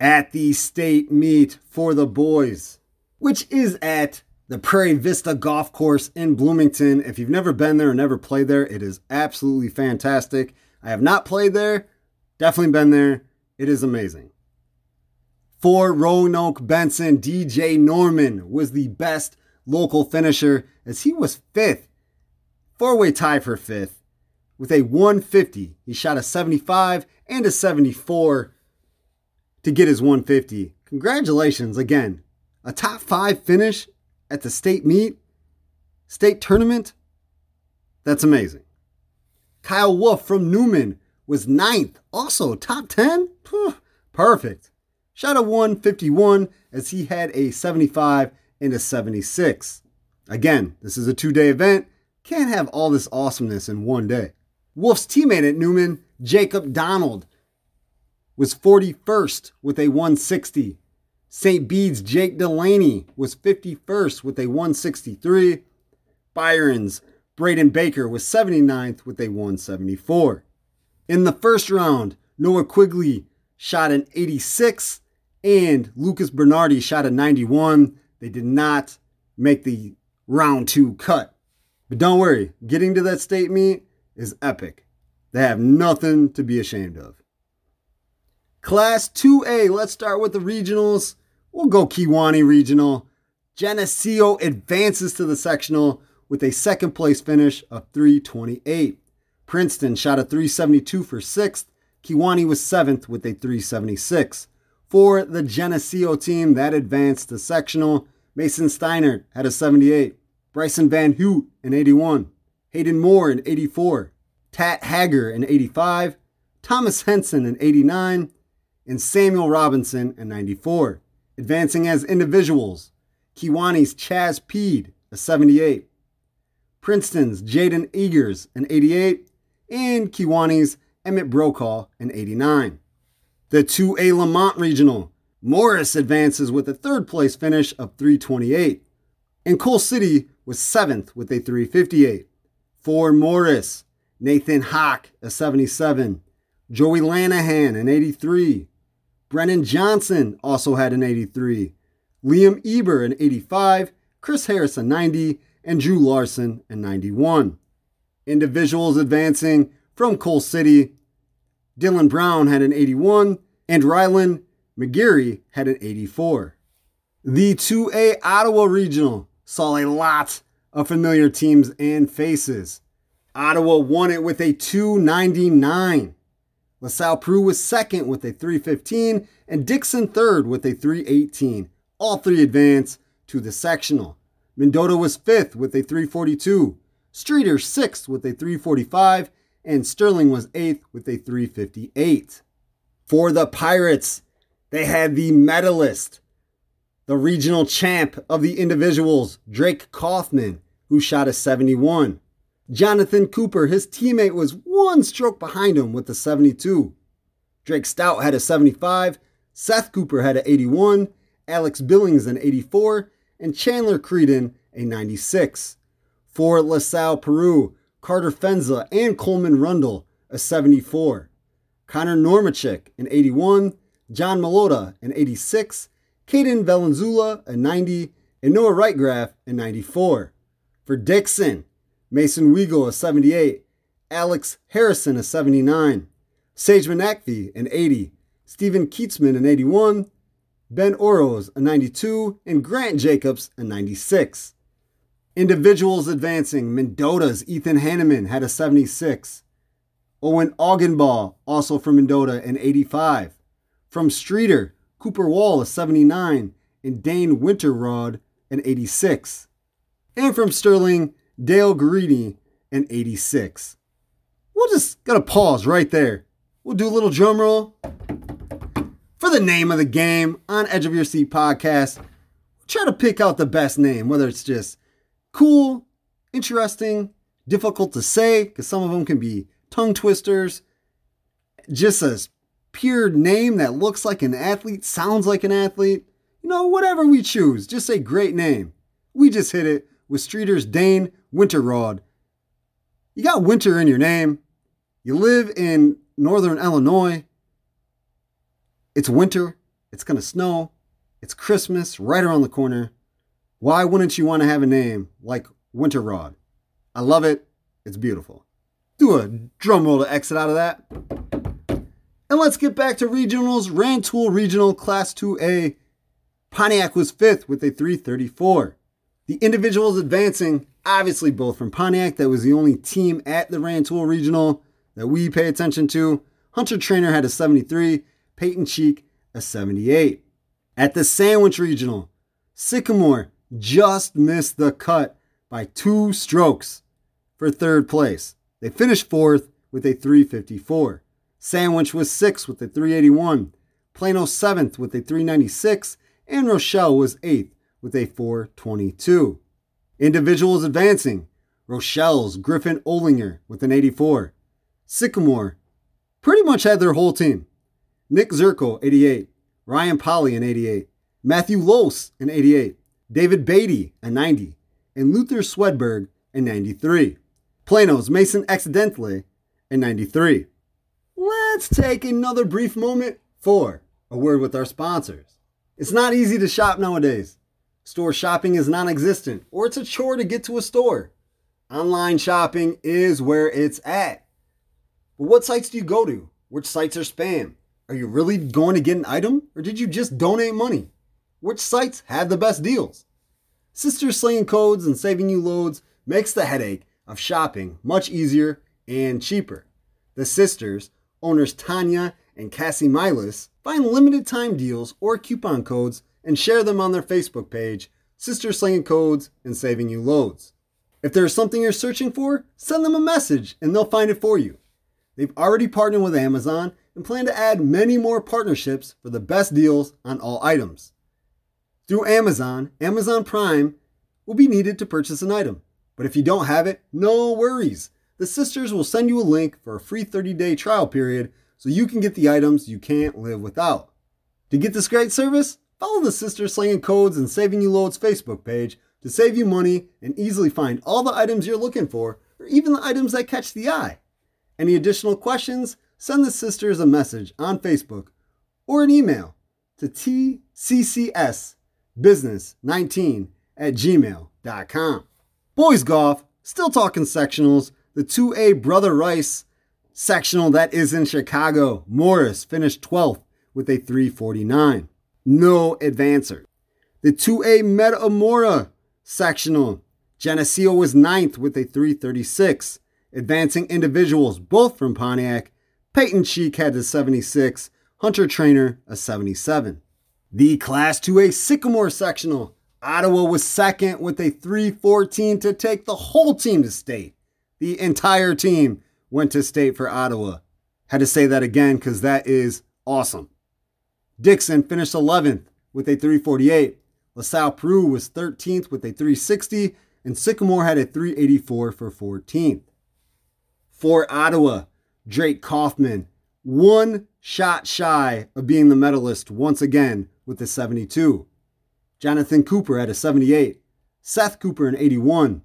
At the state meet for the boys, which is at the Prairie Vista Golf Course in Bloomington. If you've never been there or never played there, it is absolutely fantastic. I have not played there, definitely been there. It is amazing. For Roanoke Benson, DJ Norman was the best local finisher as he was fifth, four way tie for fifth with a 150. He shot a 75 and a 74 to get his 150. Congratulations again. A top five finish at the state meet, state tournament. That's amazing. Kyle Wolf from Newman was ninth, also top 10. Perfect. Shot a 151 as he had a 75 and a 76. Again, this is a two day event. Can't have all this awesomeness in one day. Wolf's teammate at Newman, Jacob Donald, was 41st with a 160. St. Bede's Jake Delaney was 51st with a 163. Byron's Braden Baker was 79th with a 174. In the first round, Noah Quigley shot an 86 and Lucas Bernardi shot a 91. They did not make the round two cut. But don't worry, getting to that state meet is epic. They have nothing to be ashamed of. Class 2A, let's start with the regionals. We'll go Kewanee Regional. Geneseo advances to the sectional with a second place finish of 328. Princeton shot a 372 for sixth. Kewanee was seventh with a 376. For the Geneseo team that advanced to sectional, Mason Steiner had a 78. Bryson Van Hoot an 81. Hayden Moore an 84. Tat Hager an 85. Thomas Henson an 89. And Samuel Robinson an 94. Advancing as individuals, Kewanee's Chaz Peed a 78. Princeton's Jaden Eagers an 88. And Kewanee's Emmett Brokaw an 89. The 2A Lemont Regional, Morris advances with a third place finish of 328. And Coal City was seventh with a 358. For Morris, Nathan Hock, a 77. Joey Lanahan, an 83. Brennan Johnson also had an 83. Liam Eber, an 85. Chris Harris, a 90. And Drew Larson, a 91. Individuals advancing from Coal City, Dylan Brown had an 81, and Rylan McGarry had an 84. The 2A Ottawa Regional saw a lot of familiar teams and faces. Ottawa won it with a 299. LaSalle Peru was second with a 315, and Dixon third with a 318. All three advance to the sectional. Mendota was fifth with a 342. Streator sixth with a 345, and Sterling was eighth with a 358. For the Pirates, they had the medalist, the regional champ of the individuals, Drake Kaufman, who shot a 71. Jonathan Cooper, his teammate, was one stroke behind him with a 72. Drake Stout had a 75. Seth Cooper had an 81. Alex Billings an 84. And Chandler Creedon a 96. For LaSalle Peru, Carter Fenza, and Coleman Rundle, a 74. Connor Normachik, an 81. John Malota, an 86. Caden Valenzuela, a 90. And Noah Wrightgraf, a 94. For Dixon, Mason Weigel, a 78. Alex Harrison, a 79. Sage McAfee, an 80. Stephen Keatsman, an 81. Ben Oros, a 92. And Grant Jacobs, a 96. Individuals advancing, Mendota's Ethan Hanneman had a 76. Owen Augenball, also from Mendota, an 85. From Streator, Cooper Wall, a 79. And Dane Winterrod, an 86. And from Sterling, Dale Guarini, an 86. We'll just gotta pause right there. We'll do a little drum roll. For the name of the game on Edge of Your Seat podcast, try to pick out the best name, whether it's just cool, interesting, difficult to say, because some of them can be tongue twisters, just a pure name that looks like an athlete, sounds like an athlete. You know, whatever we choose, just a great name. We just hit it with Streator's Dane Winterrod. You got winter in your name. You live in northern Illinois. It's winter. It's going to snow. It's Christmas right around the corner. Why wouldn't you want to have a name like Winterrod? I love it. It's beautiful. Do a drum roll to exit out of that. And let's get back to regionals. Rantoul Regional Class 2A. Pontiac was fifth with a 334. The individuals advancing, obviously both from Pontiac, that was the only team at the Rantoul Regional that we pay attention to. Hunter Trainer had a 73, Peyton Cheek a 78. At the Sandwich Regional, Sycamore just missed the cut by two strokes for third place. They finished fourth with a 354. Sandwich was sixth with a 381. Plano seventh with a 396. And Rochelle was eighth with a 422. Individuals advancing Rochelle's Griffin Olinger with an 84. Sycamore pretty much had their whole team. Nick Zirko, 88. Ryan Polly, an 88. Matthew Los, an 88. David Beatty, a 90. And Luther Swedberg, a 93. Plano's Mason Accidentally, a 93. Let's take another brief moment for a word with our sponsors. It's not easy to shop nowadays. Store shopping is non existent, or it's a chore to get to a store. Online shopping is where it's at. But what sites do you go to? Which sites are spam? Are you really going to get an item or did you just donate money? Which sites have the best deals? Sisters slinging codes and saving you loads makes the headache of shopping much easier and cheaper. The sisters, owners Tanya and Cassie Milas, find limited time deals or coupon codes and share them on their Facebook page, Sister Slinging Codes and Saving You Loads. If there is something you're searching for, send them a message and they'll find it for you. They've already partnered with Amazon and plan to add many more partnerships for the best deals on all items. Through Amazon, Amazon Prime will be needed to purchase an item. But if you don't have it, no worries. The sisters will send you a link for a free 30 day trial period so you can get the items you can't live without. To get this great service, follow the Sisters Slinging Codes and Saving You Loads Facebook page to save you money and easily find all the items you're looking for, or even the items that catch the eye. Any additional questions? send the sisters a message on Facebook or an email to tccsbusiness19 at gmail.com. Boys golf, still talking sectionals. The 2A Brother Rice sectional that is in Chicago. Morris finished 12th with a 349. No advancer. The 2A Metamora sectional. Geneseo was 9th with a 336. Advancing individuals, both from Pontiac, Peyton Cheek had a 76, Hunter Trainer a 77. The Class 2A Sycamore sectional, Ottawa was second with a 314 to take the whole team to state. The entire team went to state for Ottawa. Had to say that again because that is awesome. Dixon finished 11th with a 348. LaSalle Peru was 13th with a 360, and Sycamore had a 384 for 14th. For Ottawa, Drake Kaufman, one shot shy of being the medalist once again with a 72. Jonathan Cooper at a 78, Seth Cooper an 81,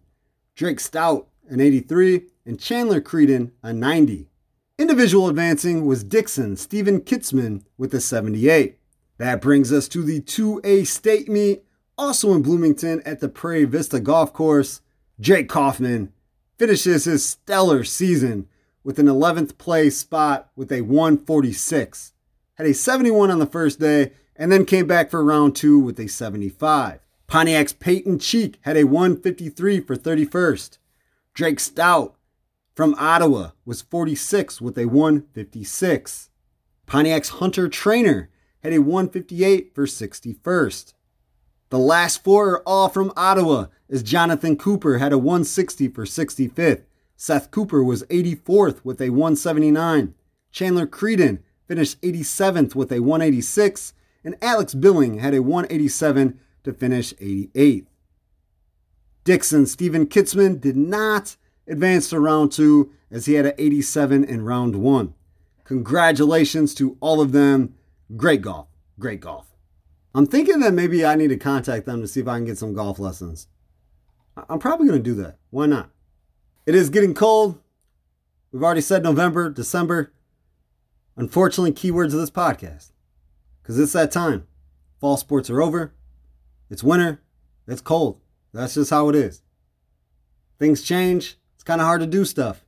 Drake Stout an 83, and Chandler Creedon a 90. Individual advancing was Dixon Stephen Kitzman with a 78. That brings us to the 2A state meet, also in Bloomington at the Prairie Vista Golf Course. Jake Kaufman finishes his stellar season with an 11th place spot with a 146. Had a 71 on the first day and then came back for round two with a 75. Pontiac's Peyton Cheek had a 153 for 31st. Drake Stout from Ottawa was 46 with a 156. Pontiac's Hunter Trainer had a 158 for 61st. The last four are all from Ottawa, as Jonathan Cooper had a 160 for 65th. Seth Cooper was 84th with a 179. Chandler Creedon finished 87th with a 186. And Alex Billing had a 187 to finish 88th. Dixon Stephen Kitzman did not advance to round two as he had an 87 in round one. Congratulations to all of them. Great golf. Great golf. I'm thinking that maybe I need to contact them to see if I can get some golf lessons. I'm probably going to do that. Why not? It is getting cold. We've already said November, December. Unfortunately, keywords of this podcast. Because it's that time. Fall sports are over. It's winter. It's cold. That's just how it is. Things change. Kind of hard to do stuff.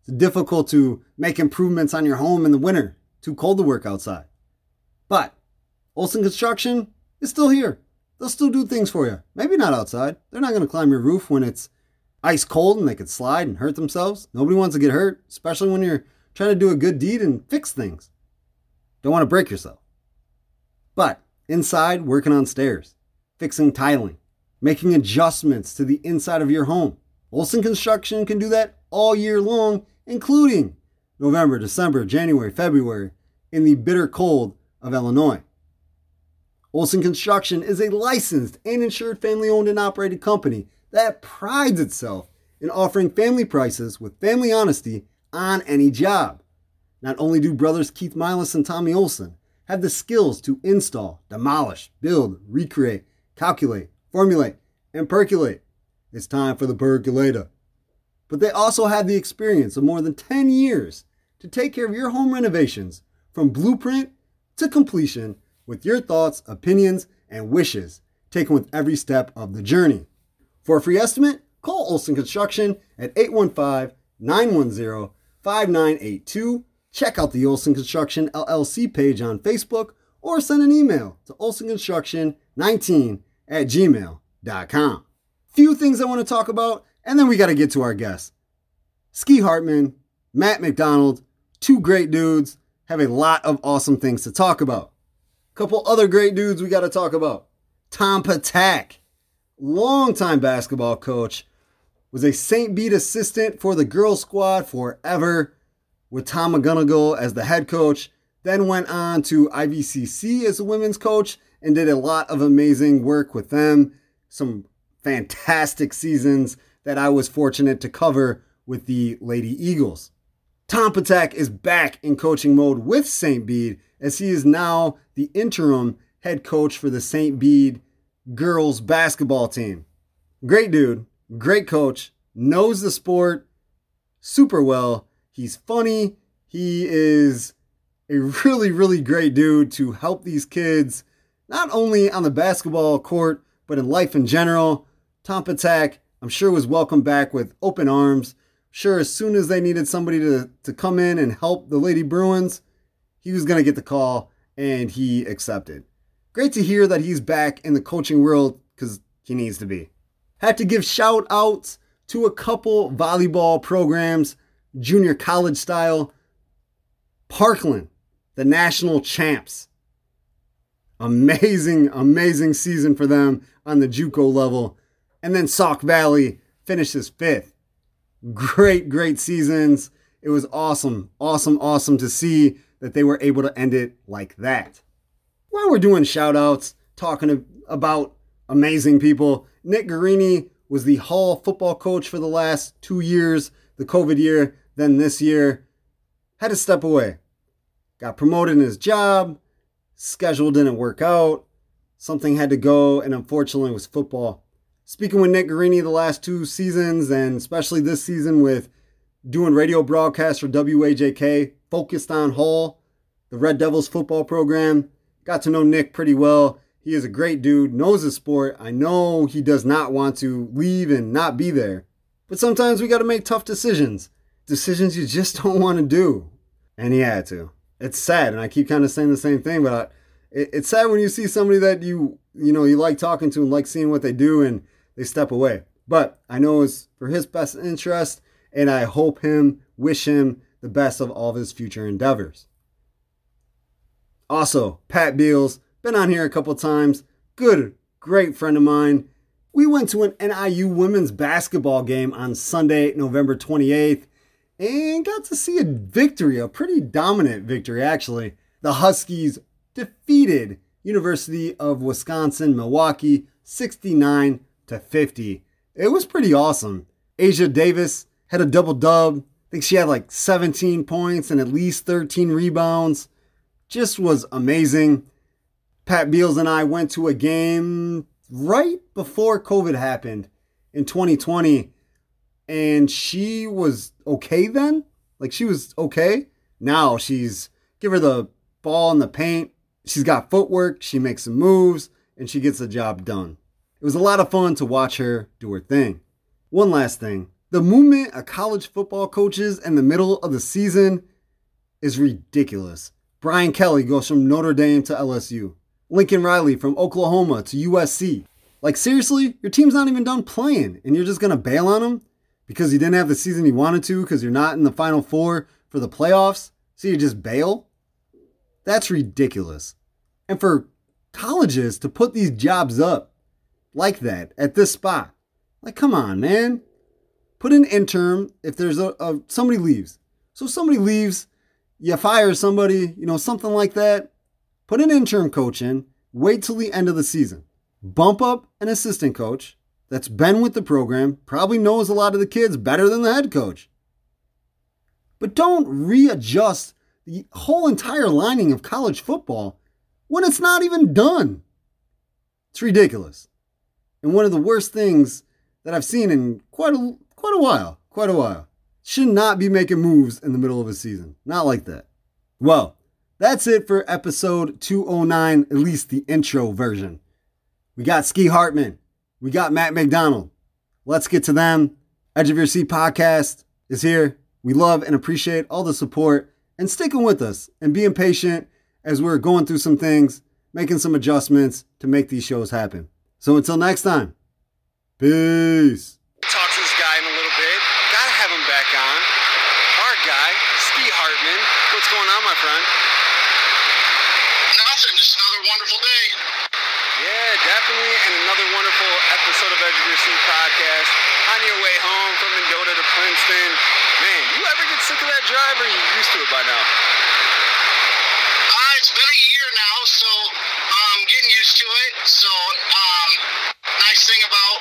It's difficult to make improvements on your home in the winter. Too cold to work outside. But Olson Construction is still here. They'll still do things for you. Maybe not outside. They're not going to climb your roof when it's ice cold and they could slide and hurt themselves. Nobody wants to get hurt, especially when you're trying to do a good deed and fix things. Don't want to break yourself. But inside, working on stairs, fixing tiling, making adjustments to the inside of your home. Olson Construction can do that all year long, including November, December, January, February, in the bitter cold of Illinois. Olson Construction is a licensed and insured family owned and operated company that prides itself in offering family prices with family honesty on any job. Not only do brothers Keith Milas and Tommy Olson have the skills to install, demolish, build, recreate, calculate, formulate, and percolate. It's time for the percolator. But they also have the experience of more than 10 years to take care of your home renovations from blueprint to completion with your thoughts, opinions, and wishes taken with every step of the journey. For a free estimate, call Olson Construction at 815 910 5982. Check out the Olson Construction LLC page on Facebook or send an email to olsonconstruction19 at gmail.com. Few things I want to talk about, and then we got to get to our guests. Ski Hartman, Matt McDonald, two great dudes, have a lot of awesome things to talk about. Couple other great dudes we got to talk about. Tom Patak, longtime basketball coach, was a St. Bede assistant for the girls squad forever with Tom McGonigal as the head coach, then went on to IVCC as a women's coach and did a lot of amazing work with them. Some fantastic seasons that I was fortunate to cover with the Lady Eagles. Tom Patak is back in coaching mode with St. Bede as he is now the interim head coach for the St. Bede girls basketball team. Great dude, great coach, knows the sport super well. He's funny. He is a really, really great dude to help these kids not only on the basketball court, but in life in general. Tom Patak, I'm sure, was welcomed back with open arms. Sure, as soon as they needed somebody to, to come in and help the Lady Bruins, he was going to get the call and he accepted. Great to hear that he's back in the coaching world because he needs to be. Had to give shout outs to a couple volleyball programs, junior college style. Parkland, the national champs. Amazing, amazing season for them on the JUCO level. And then Sauk Valley finishes fifth. Great, great seasons. It was awesome, awesome, awesome to see that they were able to end it like that. While we're doing shout outs, talking about amazing people, Nick Guarini was the Hall football coach for the last two years, the COVID year, then this year. Had to step away. Got promoted in his job, schedule didn't work out, something had to go, and unfortunately, it was football. Speaking with Nick Guarini the last two seasons, and especially this season with doing radio broadcasts for WAJK, focused on Hall, the Red Devils football program. Got to know Nick pretty well. He is a great dude, knows the sport. I know he does not want to leave and not be there. But sometimes we got to make tough decisions. Decisions you just don't want to do. And he had to it's sad, and I keep kind of saying the same thing, but I, it, it's sad when you see somebody that you you know you like talking to and like seeing what they do, and they step away. But I know it's for his best interest, and I hope him, wish him the best of all of his future endeavors. Also, Pat Beals, been on here a couple times. Good, great friend of mine. We went to an NIU women's basketball game on Sunday, November 28th and got to see a victory, a pretty dominant victory, actually. The Huskies defeated University of Wisconsin Milwaukee 69 to 50. It was pretty awesome. Asia Davis had a double dub. I think she had like 17 points and at least 13 rebounds. Just was amazing. Pat Beals and I went to a game right before COVID happened in 2020, and she was okay then. Like she was okay. Now she's give her the ball in the paint. She's got footwork. She makes some moves, and she gets the job done. It was a lot of fun to watch her do her thing. One last thing the movement of college football coaches in the middle of the season is ridiculous. Brian Kelly goes from Notre Dame to LSU. Lincoln Riley from Oklahoma to USC. Like, seriously, your team's not even done playing, and you're just going to bail on them because you didn't have the season you wanted to because you're not in the Final Four for the playoffs? So you just bail? That's ridiculous. And for colleges to put these jobs up like that at this spot, like, come on, man. Put an interim if there's a, a somebody leaves. So somebody leaves, you fire somebody, you know, something like that. Put an interim coach in, wait till the end of the season. Bump up an assistant coach that's been with the program, probably knows a lot of the kids better than the head coach. But don't readjust the whole entire lining of college football when it's not even done. It's ridiculous. And one of the worst things that I've seen in quite a quite a while, quite a while. Should not be making moves in the middle of a season. Not like that. Well, that's it for episode 209, at least the intro version. We got Ski Hartman. We got Matt McDonald. Let's get to them. Edge of Your Seat podcast is here. We love and appreciate all the support and sticking with us and being patient as we're going through some things, making some adjustments to make these shows happen. So until next time, peace. Talk to this guy in a little bit. Gotta have him back on. Our guy, Ski Hartman. What's going on, my friend? Nothing, just another wonderful day. Yeah, definitely. And another wonderful episode of Edge of Your Seat podcast. On your way home from Mendota to Princeton. Man, you ever get sick of that drive or are you used to it by now? Uh, it's been a year now, so I'm getting used to it. So, um, nice thing about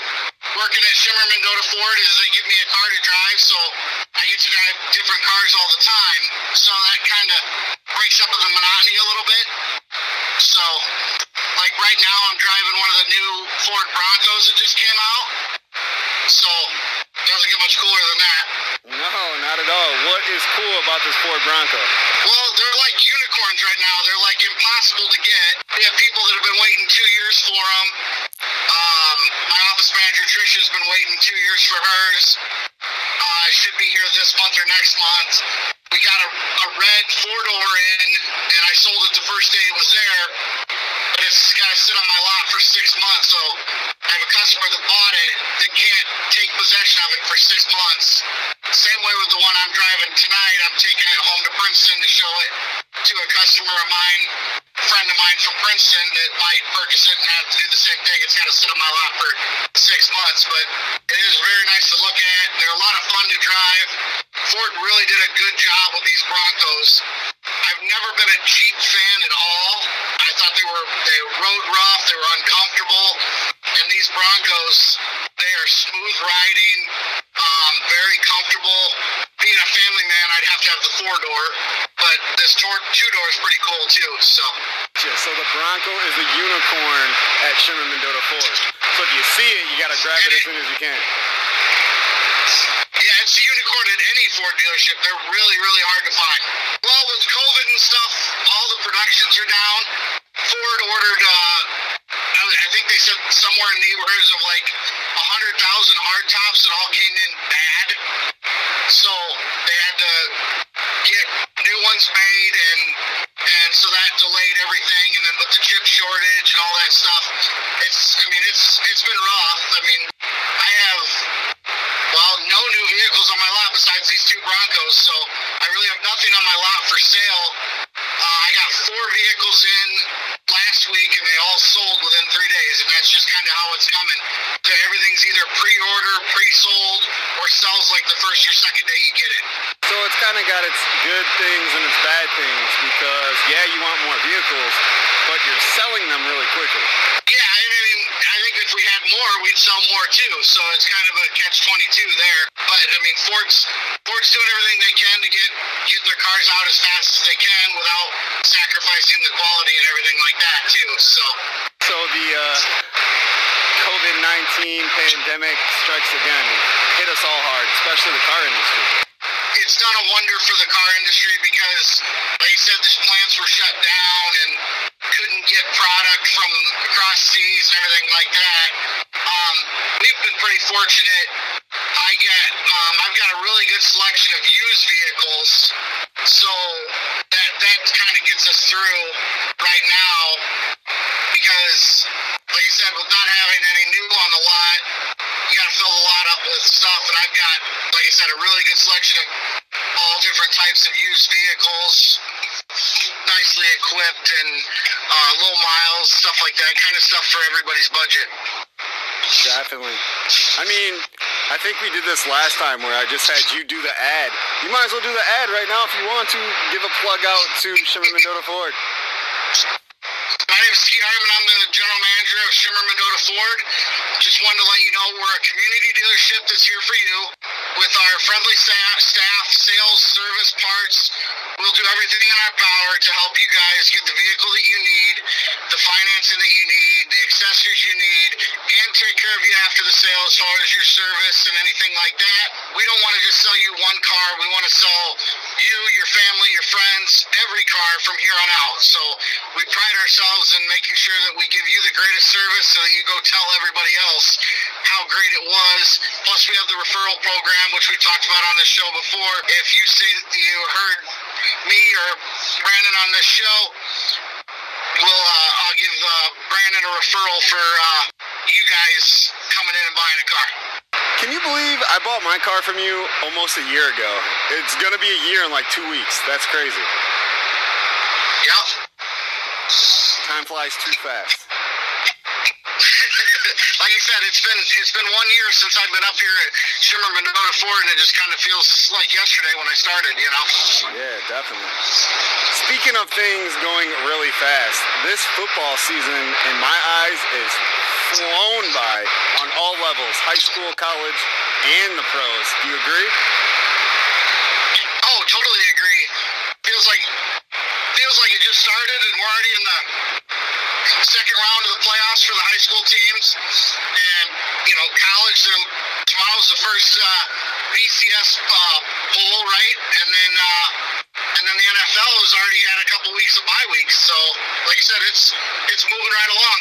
working at Shimmer Mendota Ford is they give me a car to drive, so I get to drive different cars all the time. So that kind of breaks up the monotony a little bit. So, like right now, I'm driving one of the new Ford Broncos that just came out. So, doesn't get much cooler than that. No, not at all. What is cool about this Ford Bronco? Well, they're like unicorns right now. They're like impossible to get. We have people that have been waiting two years for them. Um, my office manager Trisha's been waiting two years for hers. Uh, should be here this month or next month. We got a, a red four door in, and I sold it the first day it was there. But it's got to sit on my lot for six months. So I have a customer that bought it that can't take possession of it for six months. Same way with the one I'm driving tonight. I'm taking it home to Princeton to show it to a customer of mine, a friend of mine from Princeton that might purchase it and have to do the same thing. It's got to sit on my lot for six months, but it is very nice to look at. They're a lot of fun to drive. Ford really did a good job with these Broncos. I've never been a Jeep fan at all. I thought they were they rode rough, they were uncomfortable, and these Broncos, they are smooth riding, um, very comfortable. Being a family man, I'd have to have the four door, but this two door is pretty cool too. So so the Bronco is a unicorn at Shimmer Mendota Ford. So if you see it, you gotta grab it as soon as you can. At any Ford dealership. They're really, really hard to find. Well, with COVID and stuff, all the productions are down. Ford ordered, uh, I think they said somewhere in neighborhoods of like 100,000 hard tops that all came in bad. So they had to get new ones made, and and so that delayed everything. And then with the chip shortage and all that stuff, it's I mean it's it's been rough. I mean I have no new vehicles on my lot besides these two Broncos, so I really have nothing on my lot for sale. Uh, I got four vehicles in last week, and they all sold within three days, and that's just kind of how it's coming. The- Everything's either pre-order, pre-sold, or sells like the first or second day you get it. So it's kind of got its good things and its bad things because, yeah, you want more vehicles, but you're selling them really quickly. Yeah, I mean, I think if we had more, we'd sell more too. So it's kind of a catch twenty two there. But I mean, Ford's Ford's doing everything they can to get get their cars out as fast as they can without sacrificing the quality and everything like that too. So So the uh, COVID 19 pandemic strikes again. Hit us all hard, especially the car industry. It's done a wonder for the car industry because, like you said, these plants were shut down and couldn't get product from across seas and everything like that. Um, we've been pretty fortunate. I get, um, I've got a really good selection of used vehicles, so that that kind of gets us through right now because, like you said, with not having any new on the lot, you got to fill the lot up with stuff. And I've got, I said, a really good selection of all different types of used vehicles, nicely equipped and uh, low miles, stuff like that, kind of stuff for everybody's budget. Definitely. I mean, I think we did this last time where I just had you do the ad. You might as well do the ad right now if you want to. Give a plug out to Shimmer Mendota Ford. My name is Steve Harmon. I'm the general manager of Shimmer Mendota Ford. Just wanted to let you know we're a community dealership that's here for you with our friendly staff, staff sales, service, parts. We'll do everything in our power to help you guys get the vehicle that you need, the financing that you need, the accessories you need, and take care of you after the sale as far as your service and anything like that. We don't want to just sell you one car. We want to sell you, your family, your friends, every car from here on out. So we pride ourselves in making sure that we give you the greatest service so that you go tell everybody else how great it was. Plus, we have the referral program, which we talked about on this show before. If you say that you heard me or Brandon on this show, we'll uh, I'll give uh, Brandon a referral for uh, you guys coming in and buying a car. Can you believe I bought my car from you almost a year ago? It's gonna be a year in like two weeks. That's crazy. Yep. Time flies too fast. like I said, it's been it's been one year since I've been up here at Shimmer Mendota Ford, and it just kind of feels like yesterday when I started. You know. Yeah, definitely. Speaking of things going really fast, this football season, in my eyes, is flown by on all levels high school, college, and the pros. Do you agree? Oh, totally agree. Feels like feels like it started, and we're already in the second round of the playoffs for the high school teams. And you know, college. Tomorrow's the first uh, BCS uh, bowl, right? And then uh, and then the NFL has already had a couple weeks of bye weeks. So, like I said, it's it's moving right along.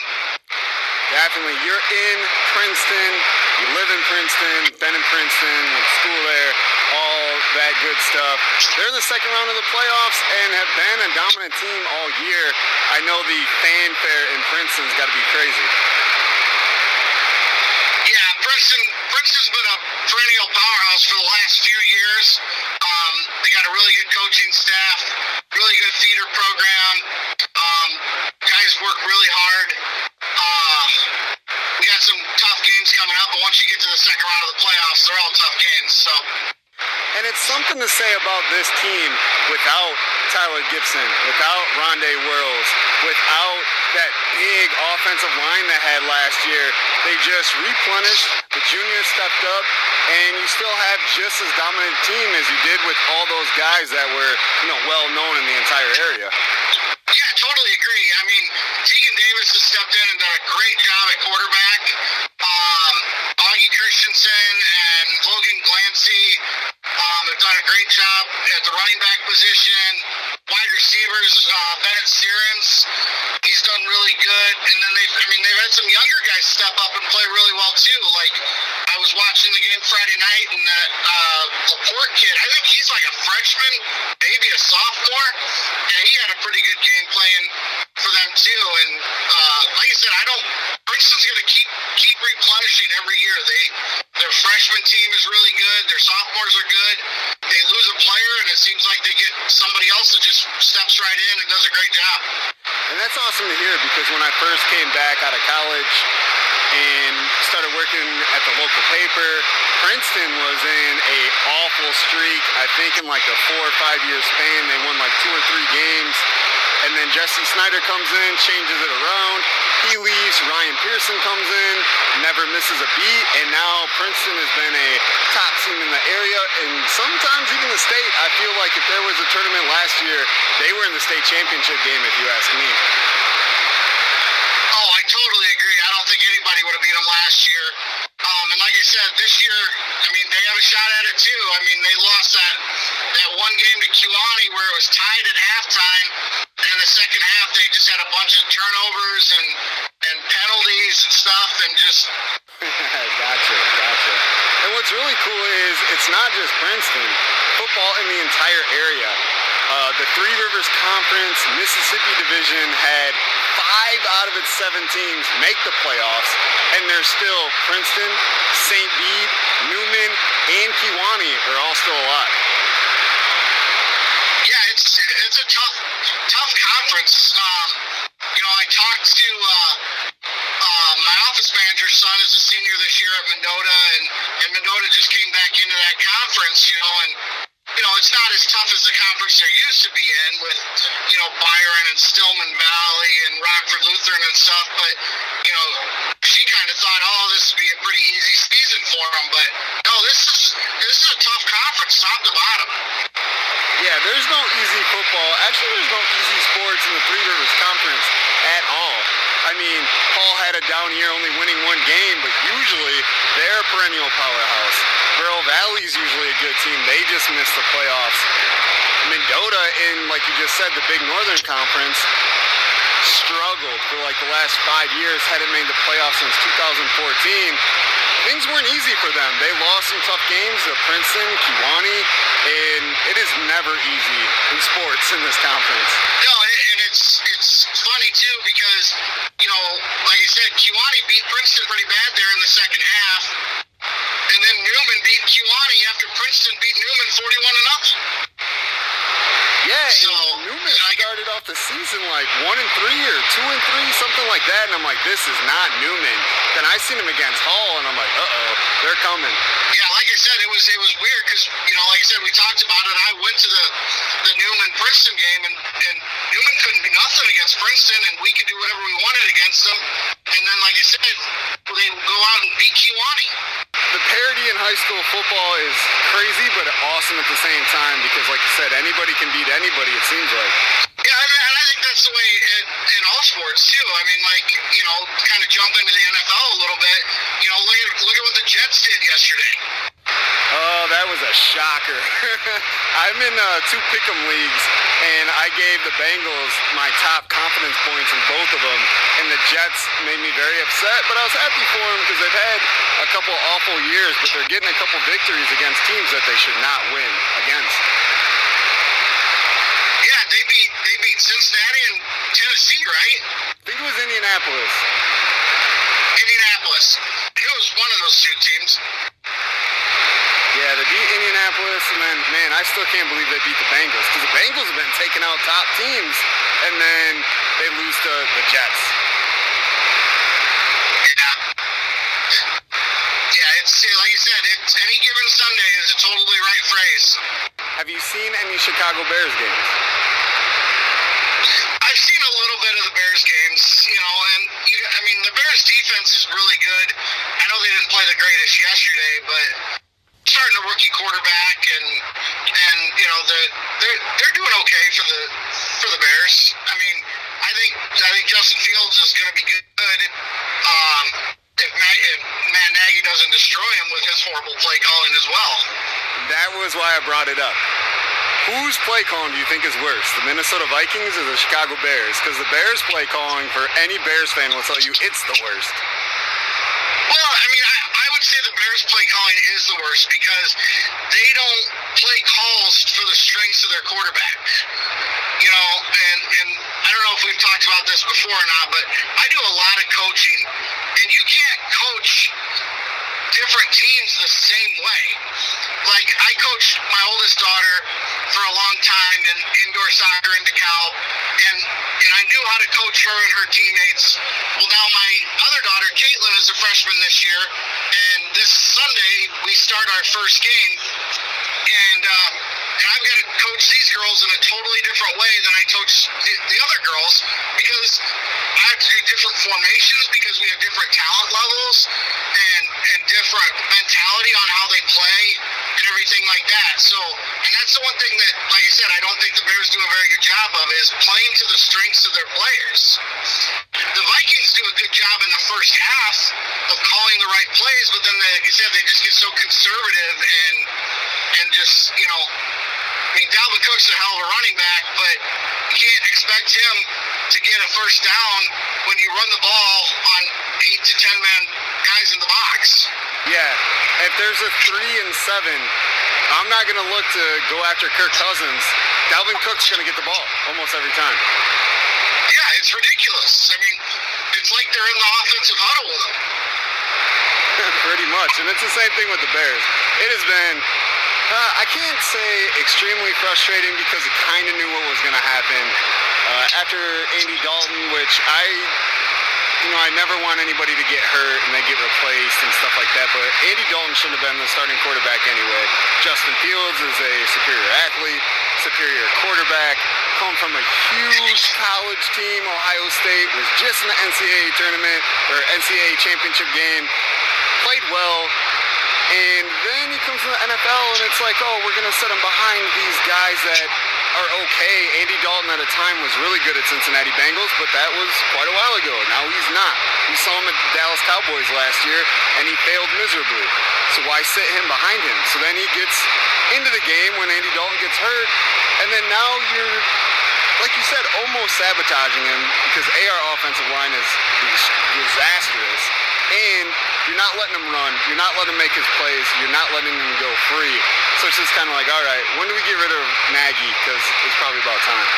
Definitely. You're in Princeton. You live in Princeton, been in Princeton, went to school there, that good stuff. They're in the second round of the playoffs and have been a dominant team all year. I know the fanfare in Princeton's got to be crazy. Yeah, Princeton. Princeton's been a perennial powerhouse for the last few years. Um, they got a really good coaching staff, really good theater program. Um, guys work really hard. Uh, we got some tough games coming up, but once you get to the second round of the playoffs, they're all tough games. So. And it's something to say about this team without Tyler Gibson, without Rondé Worlds, without that big offensive line they had last year. They just replenished. The juniors stepped up, and you still have just as dominant a team as you did with all those guys that were, you know, well known in the entire area. Yeah, totally agree. I mean, Tegan Davis has stepped in and done a great job at quarterback. Augie Christensen and Logan Glancy have done a great job at the running back position. Wide receivers, uh, Bennett Searens, he's done really good. And then they've, I mean, they've had some younger guys step up and play really well too. Like I was watching the game Friday night, and that uh, Laporte kid, I think he's like a freshman, maybe a sophomore, and he had a pretty good game playing for them too. And uh, like I said, I don't. Princeton's going to keep keep replenishing every year. They their freshman team is really good. Their sophomores are good. They lose a player, and it seems like they get somebody else that just steps right in and does a great job. And that's awesome to hear because when I first came back out of college and started working at the local paper, Princeton was in a awful streak. I think in like a four or five year span, they won like two or three games. And then Jesse Snyder comes in, changes it around. He leaves. Ryan Pearson comes in, never misses a beat. And now Princeton has been a top team in the area and sometimes even the state. I feel like if there was a tournament last year, they were in the state championship game, if you ask me. Oh, I totally agree. I don't think anybody would have beat them last year. Um, and like I said, this year, I mean, they have a shot at it too. I mean, they lost that that one game to Kewanee where it was tied at halftime, and in the second half they just had a bunch of turnovers and and penalties and stuff, and just gotcha, gotcha. And what's really cool is it's not just Princeton. Football in the entire area. Uh, the Three Rivers Conference Mississippi Division had five out of its seven teams make the playoffs, and there's still Princeton, St. Bede, Newman, and Kewanee are all still alive. yeah, it's it's a tough tough conference. Um, you know, I talked to uh, uh, my office manager's son is a senior this year at Mendota, and and Mendota just came back into that conference. You know, and it's not as tough as the conference they're used to be in with you know Byron and Stillman Valley and Rockford Lutheran and stuff. But you know, she kind of thought, oh, this would be a pretty easy season for them. But no, this is this is a tough conference, top to bottom. Yeah, there's no easy football. Actually, there's no easy sports in the Three Rivers Conference at all. I mean, Hall had a down year only winning one game, but usually they're a perennial powerhouse. Bureau Valley's usually a good team. They just missed the playoffs. Mendota in, like you just said, the Big Northern Conference struggled for like the last five years, hadn't made the playoffs since 2014. Things weren't easy for them. They lost some tough games to Princeton, Kewanee, and it is never easy in sports in this conference. No, and it's it's funny too because you know, like I said, Kewanee beat Princeton pretty bad there in the second half, and then Newman beat Kewanee after Princeton beat Newman forty-one and up. Yeah, So, Newman I- started off the season like one and three or two and three, something like that, and I'm like, this is not Newman. Then I seen him against Hall, and I'm like, uh oh, they're coming. Yeah, I said, it was it was weird because you know, like I said, we talked about it. I went to the the Newman Princeton game, and and Newman couldn't do nothing against Princeton, and we could do whatever we wanted against them. And then, like I said, they go out and beat Kewanee. The parity in high school football is crazy, but awesome at the same time because, like you said, anybody can beat anybody. It seems like. Yeah, and, and I think that's the way in, in all sports too. I mean, like you know, kind of jump into the NFL a little bit. You know, look at look at what the Jets did yesterday. Oh, that was a shocker. I'm in uh, two pick'em leagues, and I gave the Bengals my top confidence points in both of them, and the Jets made me very upset. But I was happy for them because they've had a couple awful years, but they're getting a couple victories against teams that they should not win against. Yeah, they beat they beat And Tennessee, right? I think it was Indianapolis. Indianapolis. It was one of those two teams. Yeah, they beat Indianapolis, and then, man, I still can't believe they beat the Bengals because the Bengals have been taking out top teams, and then they lose to the Jets. Yeah. Yeah, it's like you said, it's any given Sunday is a totally right phrase. Have you seen any Chicago Bears games? I've seen a little bit of the Bears games, you know, and you, I mean the Bears defense is really good. I know they didn't play the greatest yesterday, but starting a rookie quarterback and and you know the they're they're doing okay for the for the Bears. I mean, I think I think Justin Fields is going to be good. Um, if Matt, if Matt Nagy doesn't destroy him with his horrible play calling as well. That was why I brought it up. Whose play calling do you think is worse, the Minnesota Vikings or the Chicago Bears? Because the Bears play calling for any Bears fan will tell you it's the worst. Well, I mean, I, I would say the Bears play calling is the worst because they don't play calls for the strengths of their quarterback. You know, and and I don't know if we've talked about this before or not, but I do a lot of coaching, and you can't coach different teams the same way. Like I coached my oldest daughter for a long time in indoor soccer in DeKalb, and and I knew how to coach her and her teammates. Well, now my other daughter, Caitlin, is a freshman this year, and this Sunday we start our first game, and uh, and I've got to coach these girls in a totally different way than I coach the, the other girls because I have to do different formations because we have different talent levels and and different mentality on how they play and everything like that. So, and that's the one thing that, like I said, I don't think the Bears do a very good job of is playing to the strengths of their players. The Vikings do a good job in the first half of calling the right plays, but then, they, like you said, they just get so conservative and and just you know mean, Dalvin Cook's a hell of a running back, but you can't expect him to get a first down when you run the ball on eight to ten man guys in the box. Yeah, if there's a three and seven, I'm not going to look to go after Kirk Cousins. Dalvin Cook's going to get the ball almost every time. Yeah, it's ridiculous. I mean, it's like they're in the offensive huddle with him. Pretty much. And it's the same thing with the Bears. It has been, uh, I can't say extremely frustrating because I kind of knew what was going to happen. Uh, after Andy Dalton, which I, you know, I never want anybody to get hurt and they get replaced and stuff like that, but Andy Dalton shouldn't have been the starting quarterback anyway. Justin Fields is a superior athlete, superior quarterback, come from a huge college team. Ohio State was just in the NCAA tournament or NCAA championship game played well, and then he comes to the NFL, and it's like, oh, we're going to set him behind these guys that are okay. Andy Dalton at a time was really good at Cincinnati Bengals, but that was quite a while ago. Now he's not. We saw him at the Dallas Cowboys last year, and he failed miserably. So why sit him behind him? So then he gets into the game when Andy Dalton gets hurt, and then now you're like you said, almost sabotaging him because AR offensive line is disastrous. And you're not letting him run. You're not letting him make his plays. You're not letting him go free. So it's just kind of like, all right, when do we get rid of Nagy? Because it's probably about time.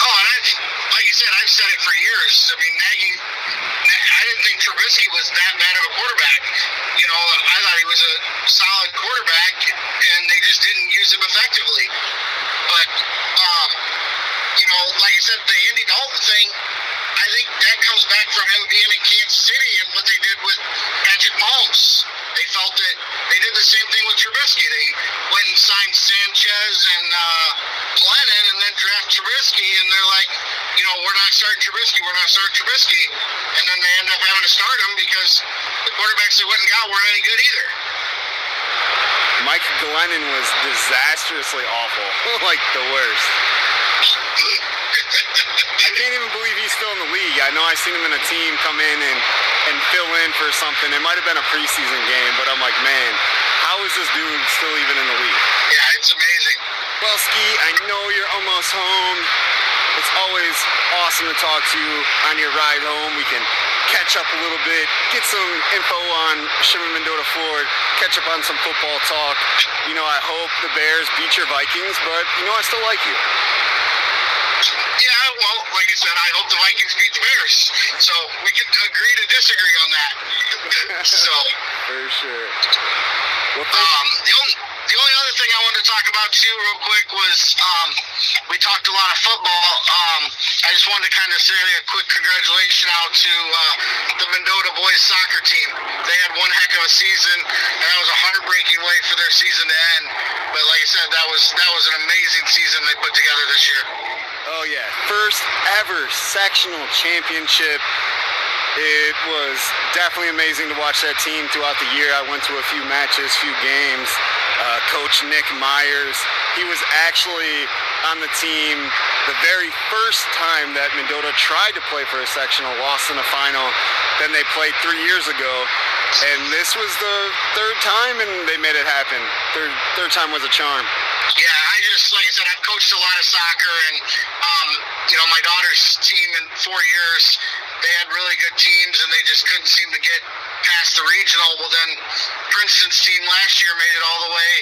Oh, and I, like you said, I've said it for years. I mean, Nagy, I didn't think Trubisky was that bad of a quarterback. You know, I thought he was a solid quarterback, and they just didn't use him effectively. But, um, you know, like I said, the Andy Dalton thing, I think that comes back from him being in Kansas City and what they did with Patrick Mahomes. They felt that they did the same thing with Trubisky. They went and signed Sanchez and uh, Glennon and then draft Trubisky, and they're like, you know, we're not starting Trubisky, we're not starting Trubisky. And then they end up having to start him because the quarterbacks they went and got weren't any good either. Mike Glennon was disastrously awful, like the worst. I can't even believe he's still in the league. I know I seen him in a team come in and, and fill in for something. It might have been a preseason game, but I'm like, man, how is this dude still even in the league? Yeah, it's amazing. Well, Ski, I know you're almost home. It's always awesome to talk to you on your ride home. We can catch up a little bit, get some info on Shimmer Mendota Ford, catch up on some football talk. You know, I hope the Bears beat your Vikings, but you know, I still like you. Yeah, well, like I said, I hope the Vikings beat the Bears. So we can agree to disagree on that. so. For sure. Well, um, the only the only other thing I wanted to talk about too, real quick, was um, we talked a lot of football. Um, I just wanted to kind of say a quick congratulations out to uh, the Mendota boys soccer team. They had one heck of a season, and that was a heartbreaking way for their season to end. But like I said, that was that was an amazing season they put together this year. Oh yeah, first ever sectional championship. It was definitely amazing to watch that team throughout the year. I went to a few matches, few games. Uh, Coach Nick Myers, he was actually on the team the very first time that Mendota tried to play for a sectional, lost in the final. Then they played three years ago, and this was the third time, and they made it happen. Third third time was a charm. Yeah, I just like I said, I've coached a lot of soccer, and um, you know, my daughter's team in four years, they had really good teams, and they just couldn't seem to get past the regional. Well, then Princeton's team last year made it all the way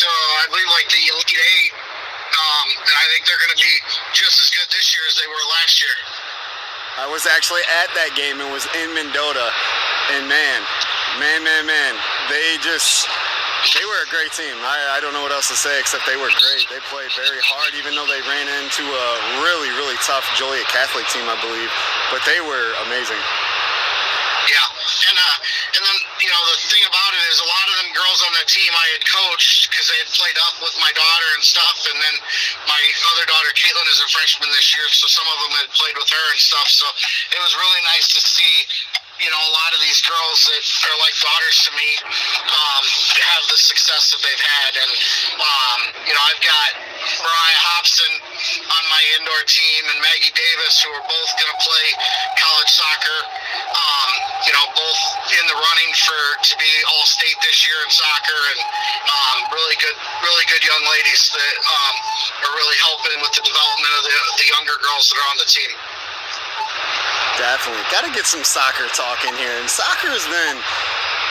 to I believe like the Elite Eight, um, and I think they're going to be just as good this year as they were last year. I was actually at that game and was in Mendota, and man, man, man, man, they just they were a great team. I, I don't know what else to say except they were great. They played very hard, even though they ran into a really, really tough Joliet Catholic team, I believe. But they were amazing. Yeah, And uh, and then you know the thing about it is a lot of them girls on that team I had coached because they had played up with my daughter and stuff. And then my other daughter Caitlin is a freshman this year, so some of them had played with her and stuff. So it was really nice to see you know, a lot of these girls that are like daughters to me um, have the success that they've had. And, um, you know, I've got Mariah Hobson on my indoor team and Maggie Davis, who are both going to play college soccer. Um, you know, both in the running for to be all state this year in soccer, and um, really good, really good young ladies that um, are really helping with the development of the, the younger girls that are on the team. Definitely. Got to get some soccer talk in here. And soccer has been,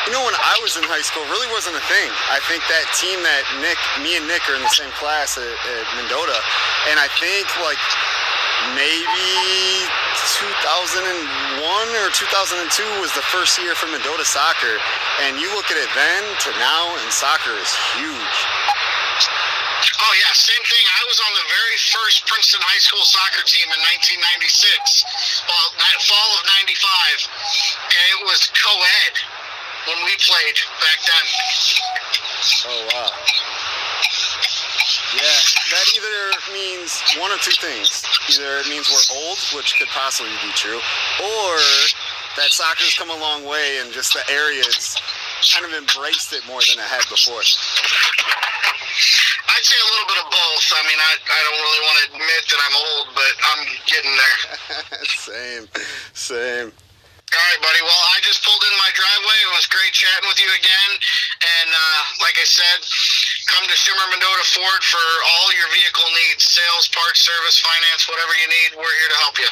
you know, when I was in high school, really wasn't a thing. I think that team that Nick, me and Nick are in the same class at, at Mendota. And I think like maybe 2001 or 2002 was the first year for Mendota soccer. And you look at it then to now, and soccer is huge. Oh yeah, same thing. I was on the very first Princeton High School soccer team in 1996, well, fall of '95, and it was co-ed when we played back then. Oh wow. Yeah, that either means one of two things. Either it means we're old, which could possibly be true, or that soccer's come a long way and just the areas kind of embraced it more than it had before. I'd say a little bit of both. I mean, I, I don't really want to admit that I'm old, but I'm getting there. same, same. All right, buddy. Well, I just pulled in my driveway. It was great chatting with you again. And uh, like I said, come to Shimmer Mendota Ford for all your vehicle needs sales, parts, service, finance, whatever you need. We're here to help you.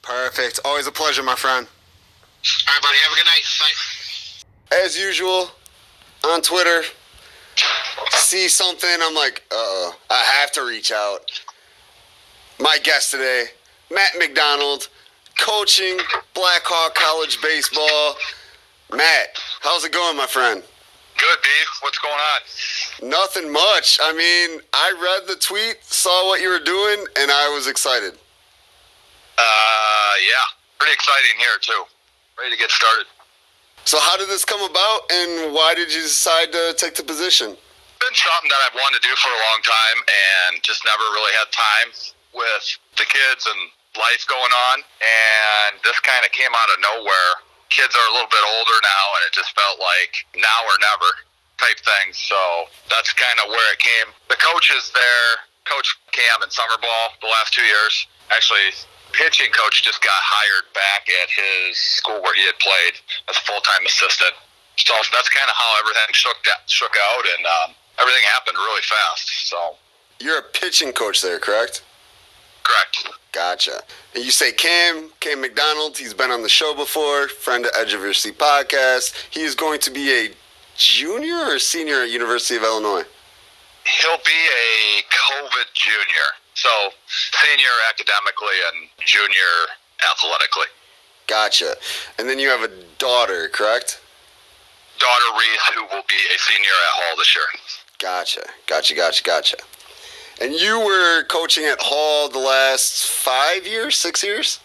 Perfect. Always a pleasure, my friend. All right, buddy. Have a good night. Bye. As usual, on Twitter, see something, I'm like, uh I have to reach out. My guest today, Matt McDonald, coaching Blackhawk College baseball. Matt, how's it going, my friend? Good, B. What's going on? Nothing much. I mean, I read the tweet, saw what you were doing, and I was excited. Uh, yeah. Pretty exciting here, too. Ready to get started. So, how did this come about, and why did you decide to take the position? Been something that I've wanted to do for a long time, and just never really had time with the kids and life going on. And this kind of came out of nowhere. Kids are a little bit older now, and it just felt like now or never type thing. So that's kind of where it came. The coaches there, Coach Cam in summer ball the last two years. Actually, pitching coach just got hired back at his school where he had played as a full time assistant. So that's kind of how everything shook out, shook out, and um, everything happened really fast. So You're a pitching coach there, correct? correct. Gotcha. And you say Cam, Cam McDonald, he's been on the show before, friend of Edge of Your Seat podcast. He is going to be a junior or senior at University of Illinois? He'll be a COVID junior, so senior academically and junior athletically. Gotcha. And then you have a daughter, correct? Daughter Reese, who will be a senior at Hall this year. Gotcha. Gotcha, gotcha, gotcha. And you were coaching at Hall the last five years, six years?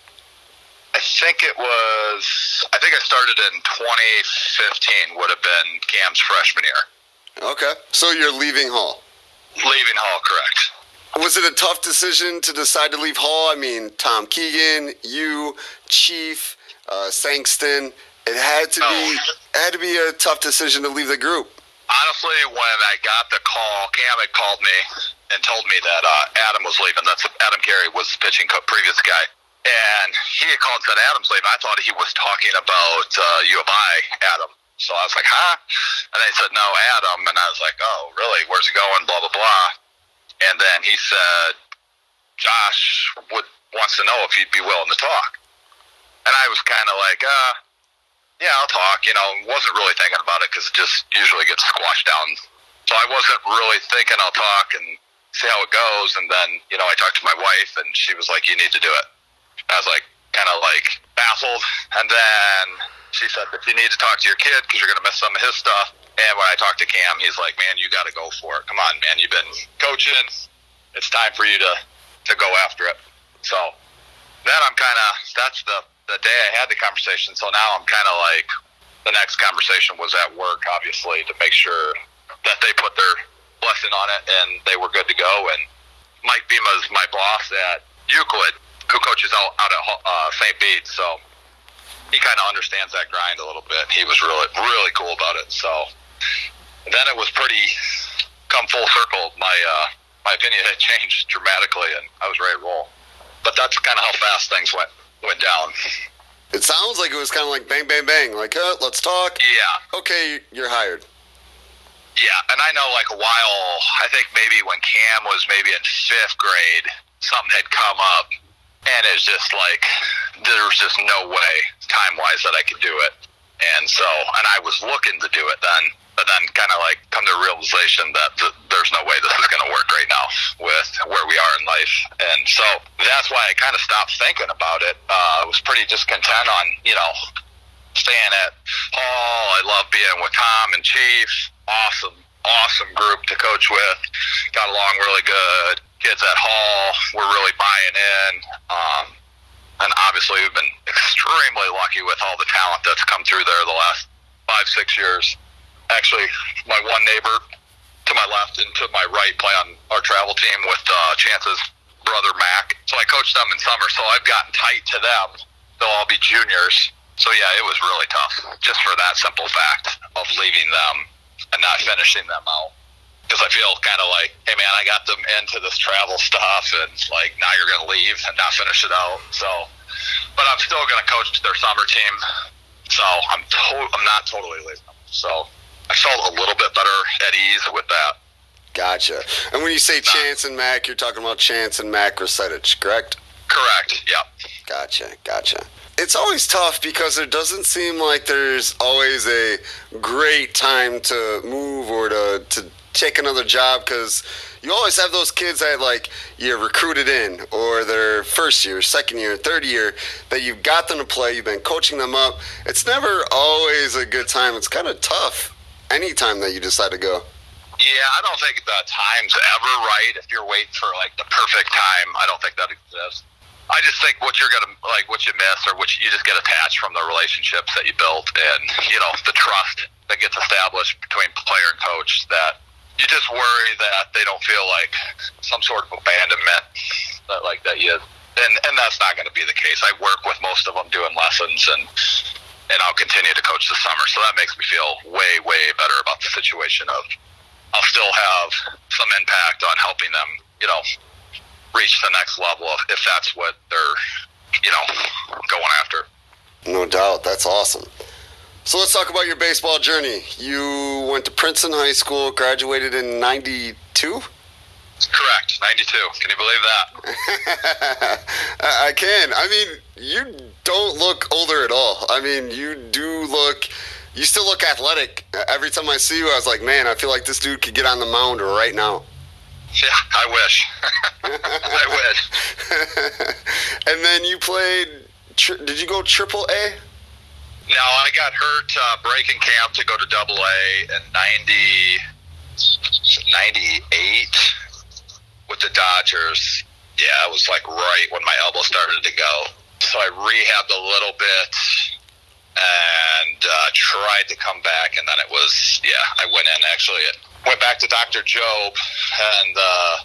I think it was. I think I started in 2015. Would have been Cam's freshman year. Okay. So you're leaving Hall. Leaving Hall, correct. Was it a tough decision to decide to leave Hall? I mean, Tom Keegan, you, Chief, uh, Sankston. It had to be Oh. it had to be a tough decision to leave the group. Honestly, when I got the call, Cam had called me and told me that uh, Adam was leaving. That's Adam Carey was the pitching co- previous guy, and he had called and said Adam's leaving. I thought he was talking about uh, U of I, Adam. So I was like, huh? And they said no, Adam, and I was like, oh, really? Where's he going? Blah blah blah. And then he said, Josh would wants to know if you'd be willing to talk. And I was kind of like, uh, yeah, I'll talk. You know, wasn't really thinking about it because it just usually gets squashed down. So I wasn't really thinking I'll talk and see how it goes. And then, you know, I talked to my wife and she was like, you need to do it. I was like, kind of like baffled. And then she said, but you need to talk to your kid because you're going to miss some of his stuff. And when I talked to Cam, he's like, man, you got to go for it. Come on, man. You've been coaching. It's time for you to, to go after it. So then I'm kind of, that's the the day I had the conversation. So now I'm kind of like, the next conversation was at work, obviously, to make sure that they put their blessing on it and they were good to go. And Mike Bema is my boss at Euclid, who coaches out, out at uh, St. Bede. So he kind of understands that grind a little bit. He was really, really cool about it. So then it was pretty come full circle. My, uh, my opinion had changed dramatically and I was ready to roll. But that's kind of how fast things went, went down. It sounds like it was kind of like bang, bang, bang. Like, uh, let's talk. Yeah. Okay, you're hired. Yeah, and I know like a while. I think maybe when Cam was maybe in fifth grade, something had come up, and it's just like there was just no way time wise that I could do it. And so, and I was looking to do it then, but then kind of like come to a realization that th- there's no way this is going to work right now with where we are in life. And so that's why I kind of stopped thinking about it. Uh, I was pretty just content on, you know, staying at Hall. I love being with Tom and Chief. Awesome, awesome group to coach with. Got along really good. Kids at Hall were really buying in. Um, and obviously, we've been extremely lucky with all the talent that's come through there the last five, six years actually my one neighbor to my left and to my right play on our travel team with uh, Chance's brother Mac. So I coached them in summer, so I've gotten tight to them. They'll all be juniors. So yeah, it was really tough just for that simple fact of leaving them and not finishing them out. Because I feel kind of like, hey man, I got them into this travel stuff, and like now you're gonna leave and not finish it out. So, but I'm still gonna coach their summer team. So I'm to- I'm not totally leaving them. So I felt a little bit better at ease with that. Gotcha. And when you say Chance and Mac, you're talking about Chance and Mac Resetich, correct? Correct. Yeah. Gotcha. Gotcha. It's always tough because it doesn't seem like there's always a great time to move or to, to take another job because you always have those kids that like you're recruited in or their first year, second year, third year that you've got them to play, you've been coaching them up. It's never always a good time. It's kind of tough anytime that you decide to go. Yeah, I don't think the time's ever right. If you're waiting for like the perfect time, I don't think that exists. I just think what you're gonna like, what you miss, or what you, you just get attached from the relationships that you built, and you know the trust that gets established between player and coach. That you just worry that they don't feel like some sort of abandonment, that like that you, and and that's not going to be the case. I work with most of them doing lessons, and and I'll continue to coach this summer. So that makes me feel way, way better about the situation of I'll still have some impact on helping them, you know, reach the next level if that's what they're, you know, going after. No doubt. That's awesome. So let's talk about your baseball journey. You went to Princeton High School, graduated in 92? Correct, 92. Can you believe that? I can. I mean, you don't look older at all. I mean, you do look. You still look athletic. Every time I see you, I was like, man, I feel like this dude could get on the mound right now. Yeah, I wish. I wish. and then you played. Did you go triple A? No, I got hurt uh, breaking camp to go to double A in 90, 98 with the Dodgers. Yeah, it was like right when my elbow started to go. So I rehabbed a little bit and uh, tried to come back, and then it was yeah. I went in actually. It Went back to Dr. Jobe, and uh,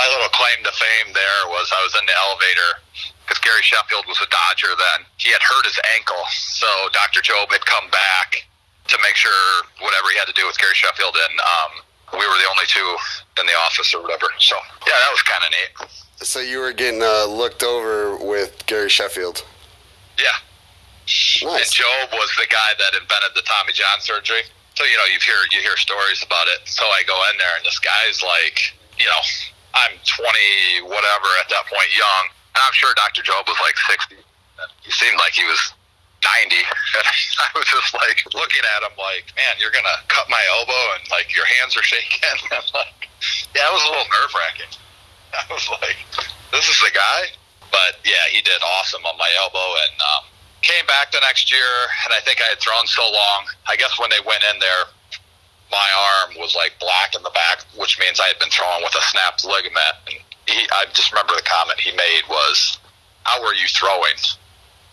my little claim to fame there was I was in the elevator because Gary Sheffield was a Dodger then. He had hurt his ankle, so Dr. Jobe had come back to make sure whatever he had to do with Gary Sheffield, and um, we were the only two in the office or whatever. So yeah, that was kind of neat. So you were getting uh, looked over with Gary Sheffield. Yeah. Nice. And Jobe was the guy that invented the Tommy John surgery. So you know you hear you hear stories about it. So I go in there and this guy's like, you know, I'm 20 whatever at that point, young, and I'm sure Dr. Jobe was like 60. He seemed like he was 90, and I was just like looking at him like, man, you're gonna cut my elbow and like your hands are shaking. I'm like, yeah, it was a little nerve wracking. I was like, this is the guy. But yeah, he did awesome on my elbow and um, came back the next year. And I think I had thrown so long. I guess when they went in there, my arm was like black in the back, which means I had been throwing with a snapped ligament. And he, I just remember the comment he made was, "How were you throwing?"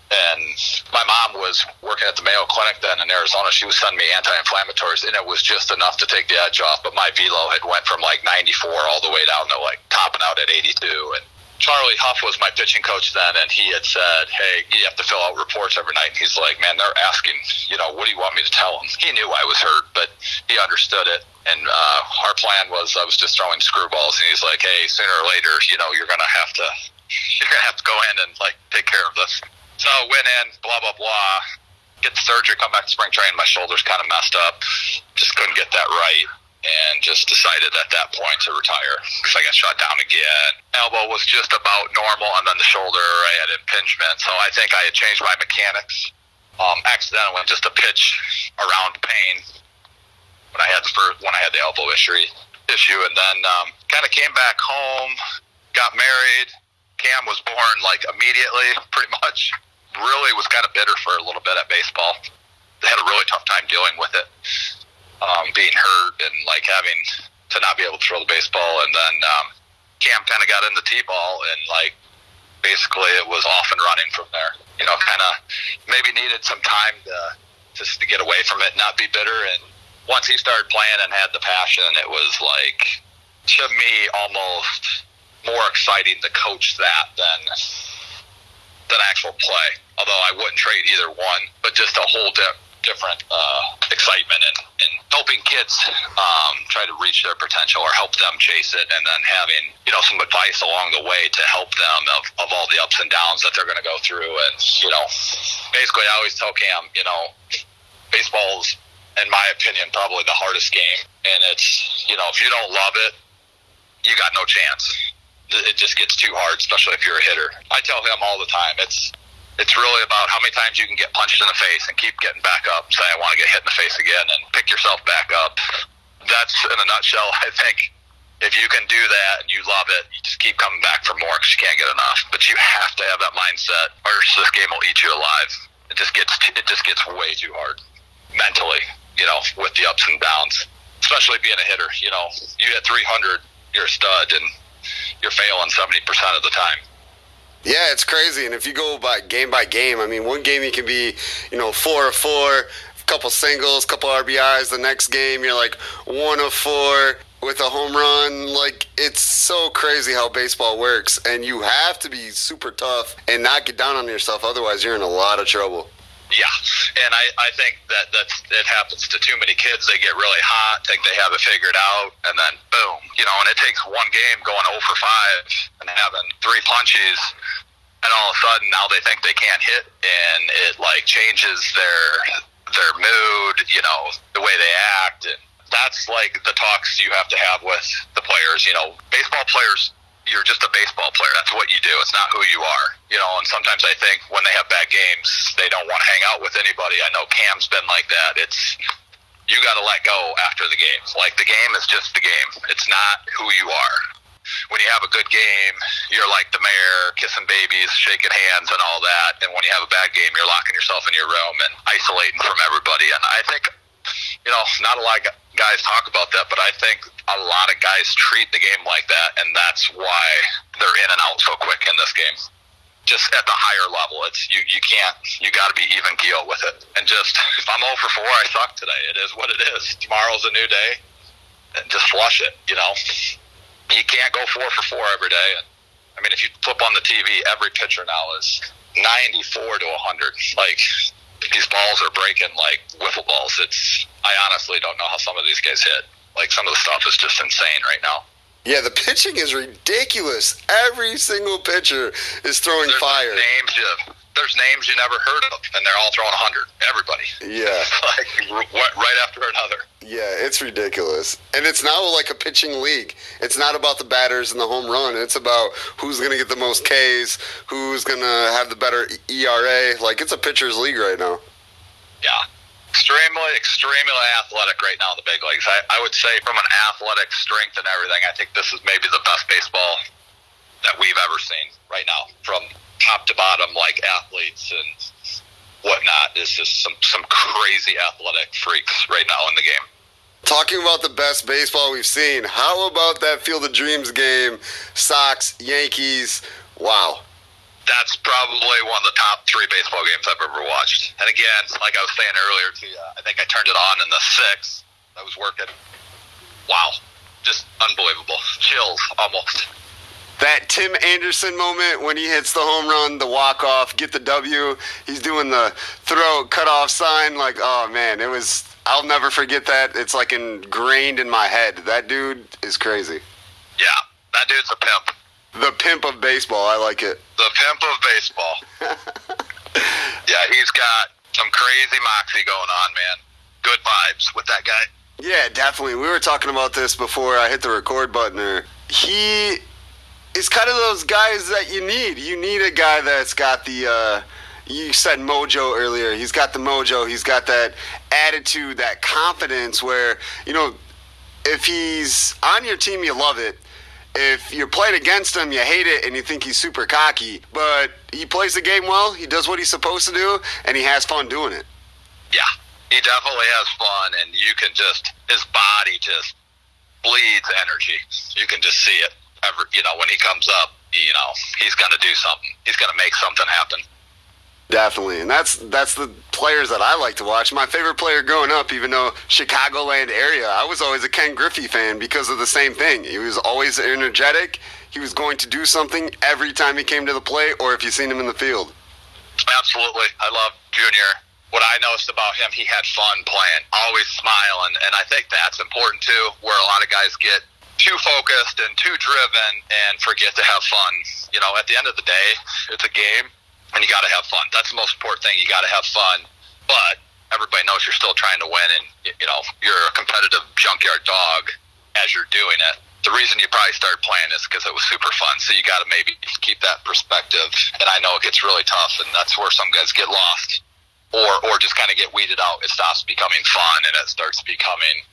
And my mom was working at the Mayo Clinic then in Arizona. She was sending me anti-inflammatories, and it was just enough to take the edge off. But my velo had went from like 94 all the way down to like topping out at 82. And Charlie Hough was my pitching coach then, and he had said, "Hey, you have to fill out reports every night." And he's like, "Man, they're asking, you know, what do you want me to tell them?" He knew I was hurt, but he understood it. And uh, our plan was I was just throwing screwballs, and he's like, "Hey, sooner or later, you know, you're gonna have to, you're gonna have to go in and like take care of this." So went in, blah blah blah. Get the surgery, come back to spring training. My shoulder's kind of messed up. Just couldn't get that right, and just decided at that point to retire because I got shot down again. Elbow was just about normal, and then the shoulder I had impingement. So I think I had changed my mechanics um, accidentally just a pitch around pain when I had the first, when I had the elbow issue issue, and then um, kind of came back home, got married. Cam was born like immediately, pretty much really was kind of bitter for a little bit at baseball. They had a really tough time dealing with it, um, being hurt and like having to not be able to throw the baseball. And then um, Cam kind of got into t-ball and like basically it was off and running from there. You know, kind of maybe needed some time to just to get away from it, not be bitter. And once he started playing and had the passion, it was like to me almost more exciting to coach that than than actual play. Although I wouldn't trade either one, but just a whole di- different uh, excitement and, and helping kids um, try to reach their potential or help them chase it, and then having you know some advice along the way to help them of, of all the ups and downs that they're going to go through. And you know, basically, I always tell Cam, you know, baseball's in my opinion probably the hardest game, and it's you know if you don't love it, you got no chance it just gets too hard, especially if you're a hitter. I tell him all the time, it's it's really about how many times you can get punched in the face and keep getting back up. Say, I want to get hit in the face again, and pick yourself back up. That's in a nutshell. I think if you can do that and you love it, you just keep coming back for more because you can't get enough. But you have to have that mindset, or this game will eat you alive. It just gets it just gets way too hard mentally, you know, with the ups and downs. Especially being a hitter, you know, you hit 300, you're a stud, and you're failing 70% of the time. Yeah, it's crazy. And if you go by game by game, I mean, one game you can be, you know, four of four, couple singles, a couple RBIs. The next game you're like one of four with a home run. Like it's so crazy how baseball works, and you have to be super tough and not get down on yourself. Otherwise, you're in a lot of trouble. Yeah, and I, I think that that's it happens to too many kids. They get really hot, think they have it figured out, and then boom, you know. And it takes one game going 0 for five and having three punches, and all of a sudden now they think they can't hit, and it like changes their their mood, you know, the way they act, and that's like the talks you have to have with the players. You know, baseball players you're just a baseball player. That's what you do. It's not who you are. You know, and sometimes I think when they have bad games, they don't want to hang out with anybody. I know Cam's been like that. It's you got to let go after the game. Like the game is just the game. It's not who you are. When you have a good game, you're like the mayor, kissing babies, shaking hands, and all that. And when you have a bad game, you're locking yourself in your room and isolating from everybody. And I think, you know, not a lot of guys talk about that, but I think a lot of guys treat the game like that, and that's why they're in and out so quick in this game. Just at the higher level, it's you. You can't. You got to be even keel with it. And just if I'm 0 for 4, I suck today. It is what it is. Tomorrow's a new day, and just flush it. You know, you can't go four for four every day. I mean, if you flip on the TV, every pitcher now is 94 to 100. Like these balls are breaking like wiffle balls. It's I honestly don't know how some of these guys hit. Like some of the stuff is just insane right now. Yeah, the pitching is ridiculous. Every single pitcher is throwing there's fire. Names you, there's names you never heard of, and they're all throwing 100. Everybody. Yeah. like right after another. Yeah, it's ridiculous. And it's now like a pitching league. It's not about the batters and the home run. It's about who's going to get the most Ks, who's going to have the better ERA. Like it's a pitcher's league right now. Yeah extremely, extremely athletic right now in the big leagues. I, I would say from an athletic strength and everything, I think this is maybe the best baseball that we've ever seen right now, from top to bottom, like athletes and whatnot. It's just some some crazy athletic freaks right now in the game. Talking about the best baseball we've seen, how about that Field of Dreams game? Sox, Yankees. Wow. That's probably one of the top three baseball games I've ever watched. And again, like I was saying earlier to you, I think I turned it on in the sixth. I was working. Wow, just unbelievable. Chills almost. That Tim Anderson moment when he hits the home run, the walk off, get the W. He's doing the throw cut off sign. Like, oh man, it was. I'll never forget that. It's like ingrained in my head. That dude is crazy. Yeah, that dude's a pimp. The pimp of baseball. I like it. The pimp of baseball. yeah, he's got some crazy moxie going on, man. Good vibes with that guy. Yeah, definitely. We were talking about this before I hit the record button. Or he is kind of those guys that you need. You need a guy that's got the. Uh, you said mojo earlier. He's got the mojo. He's got that attitude, that confidence. Where you know, if he's on your team, you love it. If you're playing against him, you hate it and you think he's super cocky. But he plays the game well. He does what he's supposed to do, and he has fun doing it. Yeah, he definitely has fun, and you can just his body just bleeds energy. You can just see it. Every, you know, when he comes up, you know, he's going to do something. He's going to make something happen. Definitely, and that's that's the players that I like to watch. My favorite player growing up, even though Chicagoland area, I was always a Ken Griffey fan because of the same thing. He was always energetic. He was going to do something every time he came to the plate, or if you seen him in the field. Absolutely, I love Junior. What I noticed about him, he had fun playing, always smiling, and I think that's important too. Where a lot of guys get too focused and too driven and forget to have fun. You know, at the end of the day, it's a game and you got to have fun. That's the most important thing. You got to have fun, but everybody knows you're still trying to win, and you know you're a competitive junkyard dog as you're doing it. The reason you probably started playing is because it was super fun. So you got to maybe keep that perspective. And I know it gets really tough, and that's where some guys get lost, or or just kind of get weeded out. It stops becoming fun, and it starts becoming,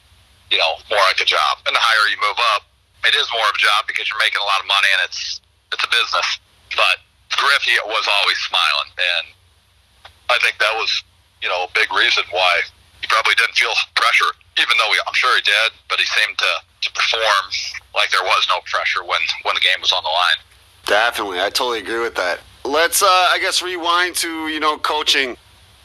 you know, more like a job. And the higher you move up, it is more of a job because you're making a lot of money, and it's it's a business. But Griffey was always smiling, and I think that was, you know, a big reason why he probably didn't feel pressure, even though he, I'm sure he did. But he seemed to, to perform like there was no pressure when when the game was on the line. Definitely, I totally agree with that. Let's, uh, I guess, rewind to you know coaching.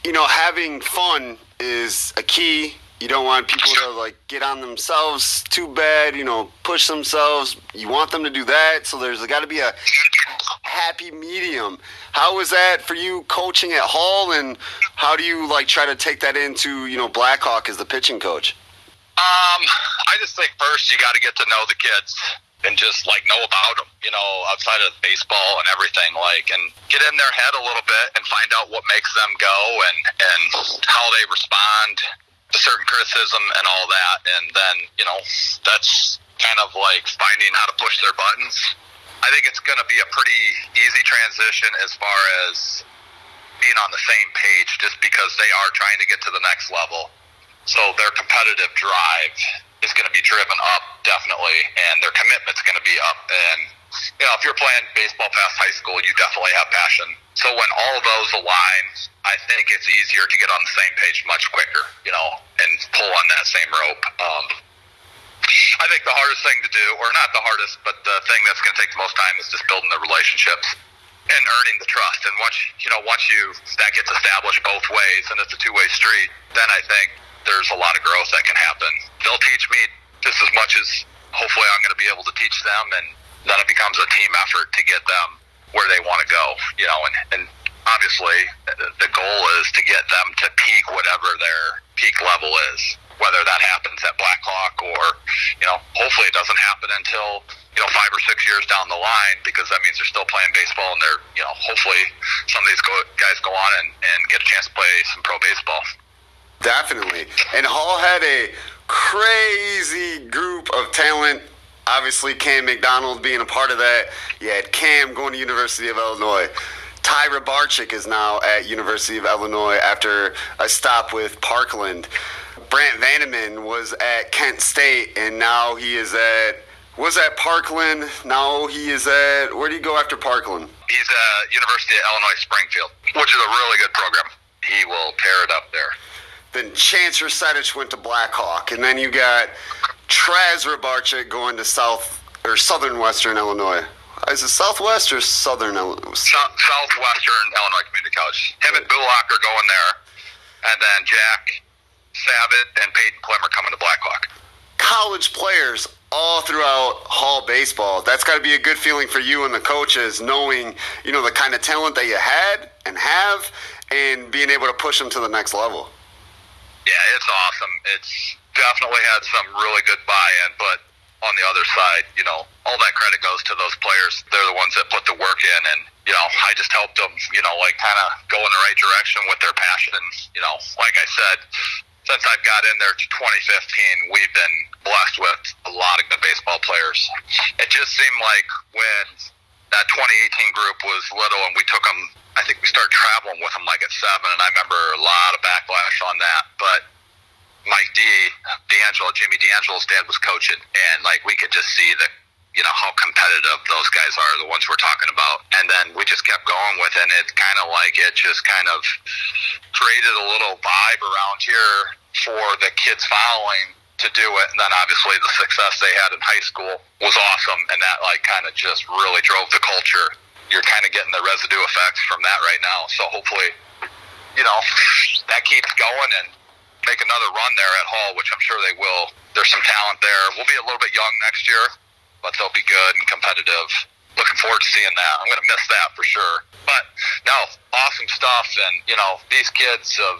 You know, having fun is a key. You don't want people to like get on themselves too bad. You know, push themselves. You want them to do that. So there's got to be a happy medium. How was that for you coaching at Hall, and how do you like try to take that into you know Blackhawk as the pitching coach? Um, I just think first you got to get to know the kids and just like know about them, you know, outside of baseball and everything, like, and get in their head a little bit and find out what makes them go and and how they respond certain criticism and all that, and then you know that's kind of like finding how to push their buttons I think it's going to be a pretty easy transition as far as being on the same page just because they are trying to get to the next level. So their competitive drive is going to be driven up definitely, and their commitment's going to be up. And you know, if you're playing baseball past high school, you definitely have passion. So when all of those align, I think it's easier to get on the same page much quicker, you know, and pull on that same rope. Um, I think the hardest thing to do, or not the hardest, but the thing that's going to take the most time is just building the relationships and earning the trust. And once you know, once you that gets established both ways, and it's a two way street, then I think there's a lot of growth that can happen. They'll teach me just as much as hopefully I'm going to be able to teach them, and then it becomes a team effort to get them where they want to go. You know, and and obviously the goal is to get them to peak whatever their peak level is whether that happens at Blackhawk or, you know, hopefully it doesn't happen until, you know, five or six years down the line because that means they're still playing baseball and they're, you know, hopefully some of these go, guys go on and, and get a chance to play some pro baseball. Definitely. And Hall had a crazy group of talent. Obviously, Cam McDonald being a part of that. You had Cam going to University of Illinois. Tyra Rybarczyk is now at University of Illinois after a stop with Parkland. Brant Vandeman was at Kent State, and now he is at was at Parkland. Now he is at where do you go after Parkland? He's at University of Illinois Springfield, which is a really good program. He will tear it up there. Then Chance Resetich went to Blackhawk, and then you got Traz Rybarczyk going to South or Southern Western Illinois. Is it Southwest or Southern? Illinois? South, Southwestern Illinois Community College. Him and Bullock are going there, and then Jack Savitt and Peyton Clem are coming to Blackhawk. College players all throughout Hall baseball. That's got to be a good feeling for you and the coaches, knowing you know the kind of talent that you had and have, and being able to push them to the next level. Yeah, it's awesome. It's definitely had some really good buy-in, but on the other side, you know, all that credit goes to those players. They're the ones that put the work in, and you know, I just helped them, you know, like kind of go in the right direction with their passion. You know, like I said, since I've got in there to 2015, we've been blessed with a lot of good baseball players. It just seemed like when that 2018 group was little and we took them, I think we started traveling with them like at seven, and I remember a lot of backlash on that, but Mike D, D'Angelo, Jimmy D'Angelo's dad was coaching, and like we could just see the, you know, how competitive those guys are, the ones we're talking about. And then we just kept going with it, and it's kind of like it just kind of created a little vibe around here for the kids following to do it. And then obviously the success they had in high school was awesome, and that like kind of just really drove the culture. You're kind of getting the residue effects from that right now. So hopefully, you know, that keeps going and make another run there at Hall, which I'm sure they will. There's some talent there. We'll be a little bit young next year, but they'll be good and competitive. Looking forward to seeing that. I'm going to miss that for sure. But no, awesome stuff. And, you know, these kids have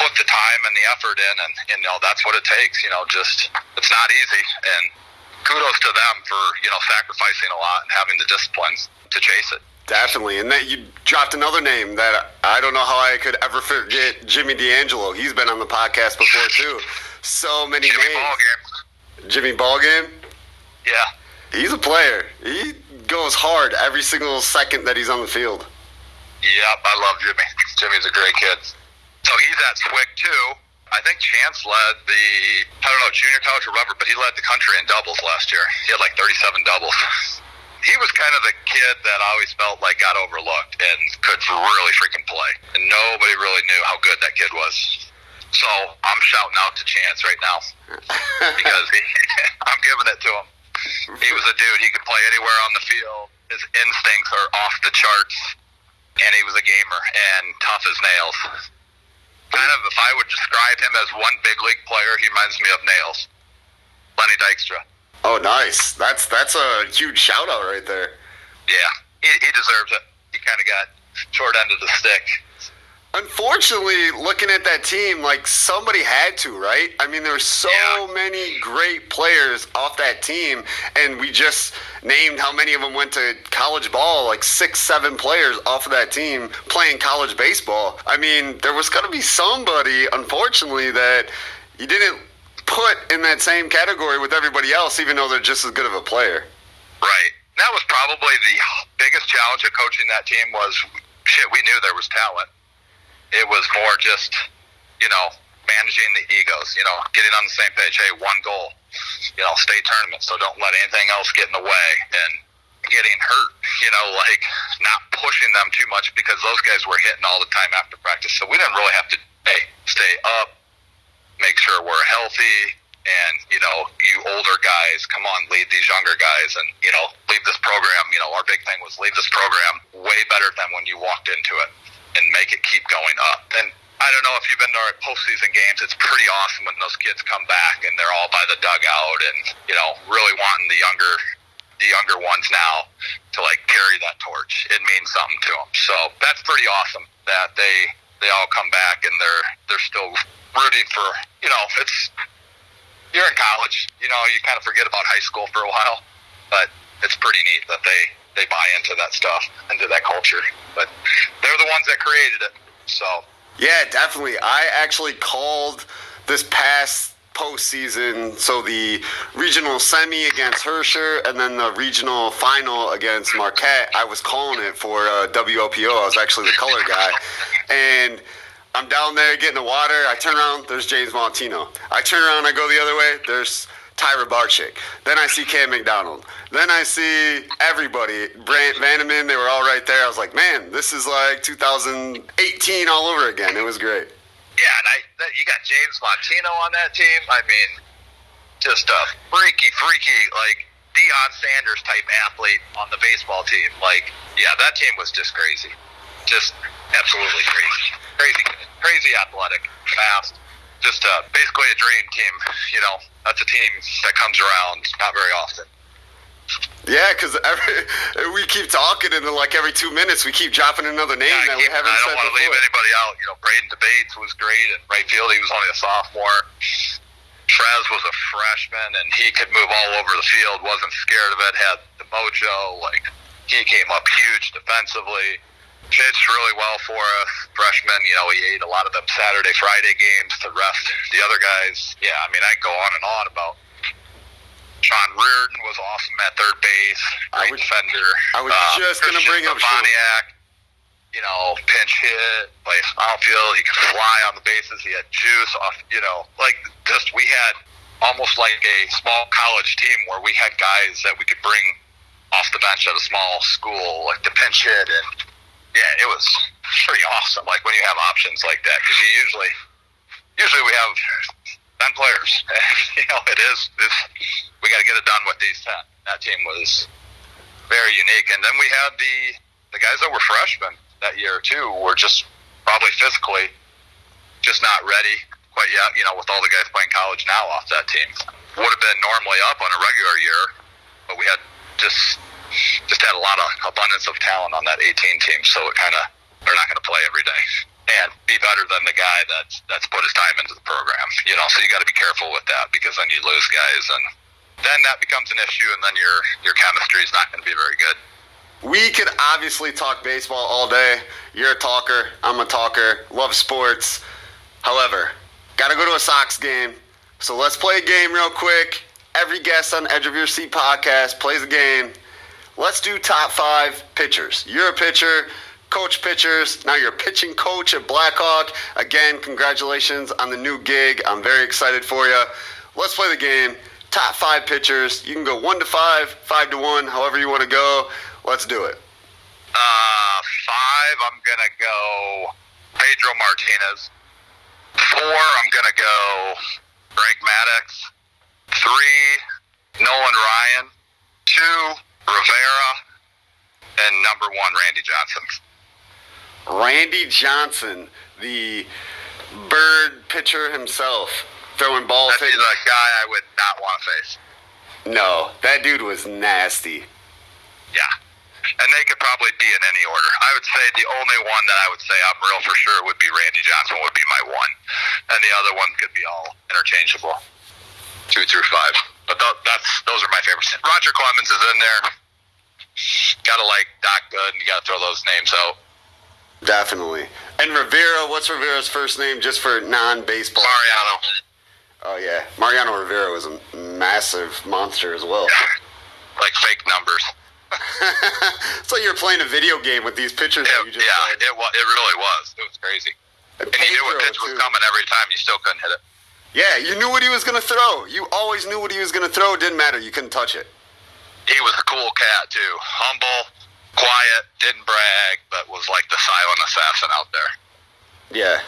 put the time and the effort in, and, and you know, that's what it takes. You know, just, it's not easy. And kudos to them for, you know, sacrificing a lot and having the discipline to chase it. Definitely, and that you dropped another name that I don't know how I could ever forget. Jimmy D'Angelo. He's been on the podcast before too. So many Jimmy names. Ballgame. Jimmy Ballgame. Yeah. He's a player. He goes hard every single second that he's on the field. Yep, I love Jimmy. Jimmy's a great kid. So he's at Swick too. I think Chance led the I don't know junior college or whatever, but he led the country in doubles last year. He had like 37 doubles. He was kind of the kid that I always felt like got overlooked and could really freaking play, and nobody really knew how good that kid was. So I'm shouting out to Chance right now because he, I'm giving it to him. He was a dude. He could play anywhere on the field. His instincts are off the charts, and he was a gamer and tough as nails. Kind of, if I would describe him as one big league player, he reminds me of Nails. Lenny Dykstra. Oh, nice. That's that's a huge shout out right there. Yeah, he, he deserves it. He kind of got short end of the stick. Unfortunately, looking at that team, like somebody had to, right? I mean, there were so Yeah. many great players off that team, and we just named how many of them went to college ball like six, seven players off of that team playing college baseball. I mean, there was going to be somebody, unfortunately, that you didn't put in that same category with everybody else, even though they're just as good of a player. Right. That was probably the biggest challenge of coaching that team was shit, we knew there was talent. It was more just, you know, managing the egos, you know, getting on the same page. Hey, one goal, you know, state tournament, so don't let anything else get in the way. And getting hurt, you know, like not pushing them too much because those guys were hitting all the time after practice. So we didn't really have to, hey, stay up, make sure we're healthy, and you know, you older guys, come on, lead these younger guys, and you know, leave this program. You know, our big thing was leave this program way better than when you walked into it, and make it keep going up. And I don't know if you've been to our postseason games. It's pretty awesome when those kids come back and they're all by the dugout, and you know, really wanting the younger, the younger ones now to like carry that torch. It means something to them. So that's pretty awesome that they they all come back and they're they're still rooting for you know it's you're in college you know you kind of forget about high school for a while but it's pretty neat that they they buy into that stuff into that culture but they're the ones that created it so Yeah, definitely. I actually called this past postseason, so the regional semi against Herscher and then the regional final against Marquette. I was calling it for uh, WOPO. I was actually the color guy. And I'm down there getting the water. I turn around, there's James Montino. I turn around, I go the other way, there's Tyra Rybarczyk. Then I see Cam McDonald. Then I see everybody. Brant Vandeman, they were all right there. I was like, man, this is like 2018 all over again. It was great. yeah and I that, you got James Montino on that team I mean just a freaky freaky like Deion Sanders type athlete on the baseball team. Like, yeah, that team was just crazy, just absolutely crazy, crazy, crazy athletic, fast. Just uh, basically a dream team. You know, that's a team that comes around not very often. Yeah, because we keep talking, and then like every two minutes, we keep dropping another name Yeah, that we haven't I don't want to leave anybody out. You know, Braden Debates was great in right field. He was only a sophomore. Trez was a freshman, and he could move all over the field. wasn't scared of it. Had the mojo. Like he came up huge defensively. Pitched really well for us. Freshman, you know, he ate a lot of them Saturday, Friday games to rest the other guys. Yeah, I mean, I go on and on about. Sean Reardon was awesome at third base. I was- defender. I was Uh, just gonna bring up. Stefaniak, you know, pinch hit, plays outfield. He could fly on the bases. He had juice off, you know, like just we had almost like a small college team where we had guys that we could bring off the bench at a small school, like to pinch hit, and yeah, it was pretty awesome. Like when you have options like that, because you usually, usually we have ten players. you know, it is. It's, we got to get it done with these ten. That team was very unique, and then we had the the guys that were freshmen that year too were just probably physically just not ready quite yet. You know, with all the guys playing college now off that team, would have been normally up on a regular year, but we had just just had a lot of abundance of talent on that 18 team, so it kind of they're not going to play every day and be better than the guy that's that's put his time into the program. You know, so you got to be careful with that because then you lose guys and. Then that becomes an issue, and then your your chemistry is not going to be very good. We could obviously talk baseball all day. You're a talker. I'm a talker. Love sports. However, gotta go to a Sox game. So let's play a game real quick. Every guest on Edge of Your Seat podcast plays a game. Let's do top five pitchers. You're a pitcher, coach pitchers. Now you're a pitching coach at Blackhawk. Again, congratulations on the new gig. I'm very excited for you. Let's play the game. Top five pitchers. You can go one to five, five to one, however you want to go. Let's do it. Uh, five, I'm gonna go Pedro Martinez. Four, I'm gonna go Greg Maddux. Three, Nolan Ryan. Two, Rivera. And number one, Randy Johnson. Randy Johnson, the bird pitcher himself, throwing balls. That's the guy I would not want to face. No, that dude was nasty. Yeah. And they could probably be in any order. I would say the only one that I would say I'm real for sure would be Randy Johnson would be my one. And the other ones could be all interchangeable. Two through five. But th- that's those are my favorites. Roger Clemens is in there. Gotta like Doc Gooden you gotta throw those names out. Definitely. And Rivera, what's Rivera's first name just for non-baseball? Mariano. Oh yeah, Mariano Rivera was a massive monster as well. Like fake numbers. it's like you're playing a video game with these you It, just yeah, said. it, wa- it really was. It was crazy. And And you knew what pitch was coming every time. You still couldn't hit it. Yeah, you knew what he was gonna throw. You always knew what he was gonna throw. It didn't matter. You couldn't touch it. He was a cool cat too. Humble, quiet, didn't brag, but was like the silent assassin out there. Yeah,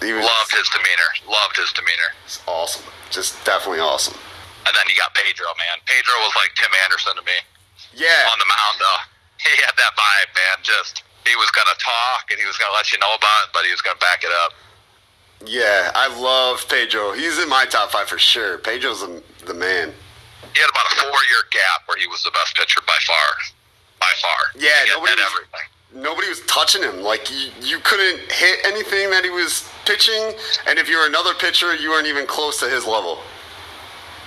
he was Loved his demeanor. Loved his demeanor. It's awesome. Just definitely awesome. And then you got Pedro, man. Pedro was like Tim Anderson to me Yeah, on the mound. Though he had that vibe, man. Just he was gonna talk and he was gonna let you know about it, but he was gonna back it up. yeah. I love Pedro. He's in my top five for sure. Pedro's the, the man. He had about a four-year gap where he was the best pitcher by far. By far. Yeah, he nobody was- everything. Nobody was touching him. Like you, you couldn't hit anything that he was pitching, and if you were another pitcher, you weren't even close to his level.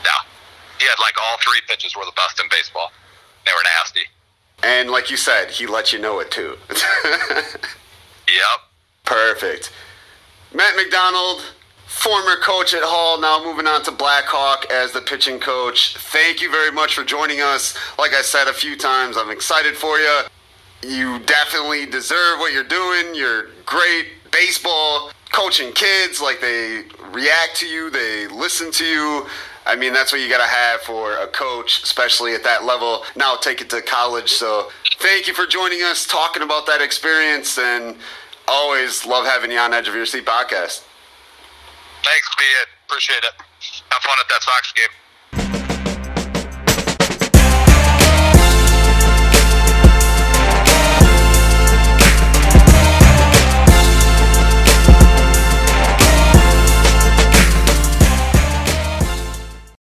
Yeah, he had like all three pitches were the best in baseball. They were nasty. And like you said, he let you know it too. Yep. Perfect. Matt McDonald, former coach at Hall, now moving on to Blackhawk as the pitching coach. Thank you very much for joining us. Like I said a few times, I'm excited for you. You definitely deserve what you're doing. You're great baseball coaching kids like they react to you, they listen to you. I mean, that's what you got to have for a coach, especially at that level. Now take it to college. So, thank you for joining us, talking about that experience, and always love having you on Edge of Your Seat podcast. Thanks, be it. Appreciate it. Have fun at that Sox game.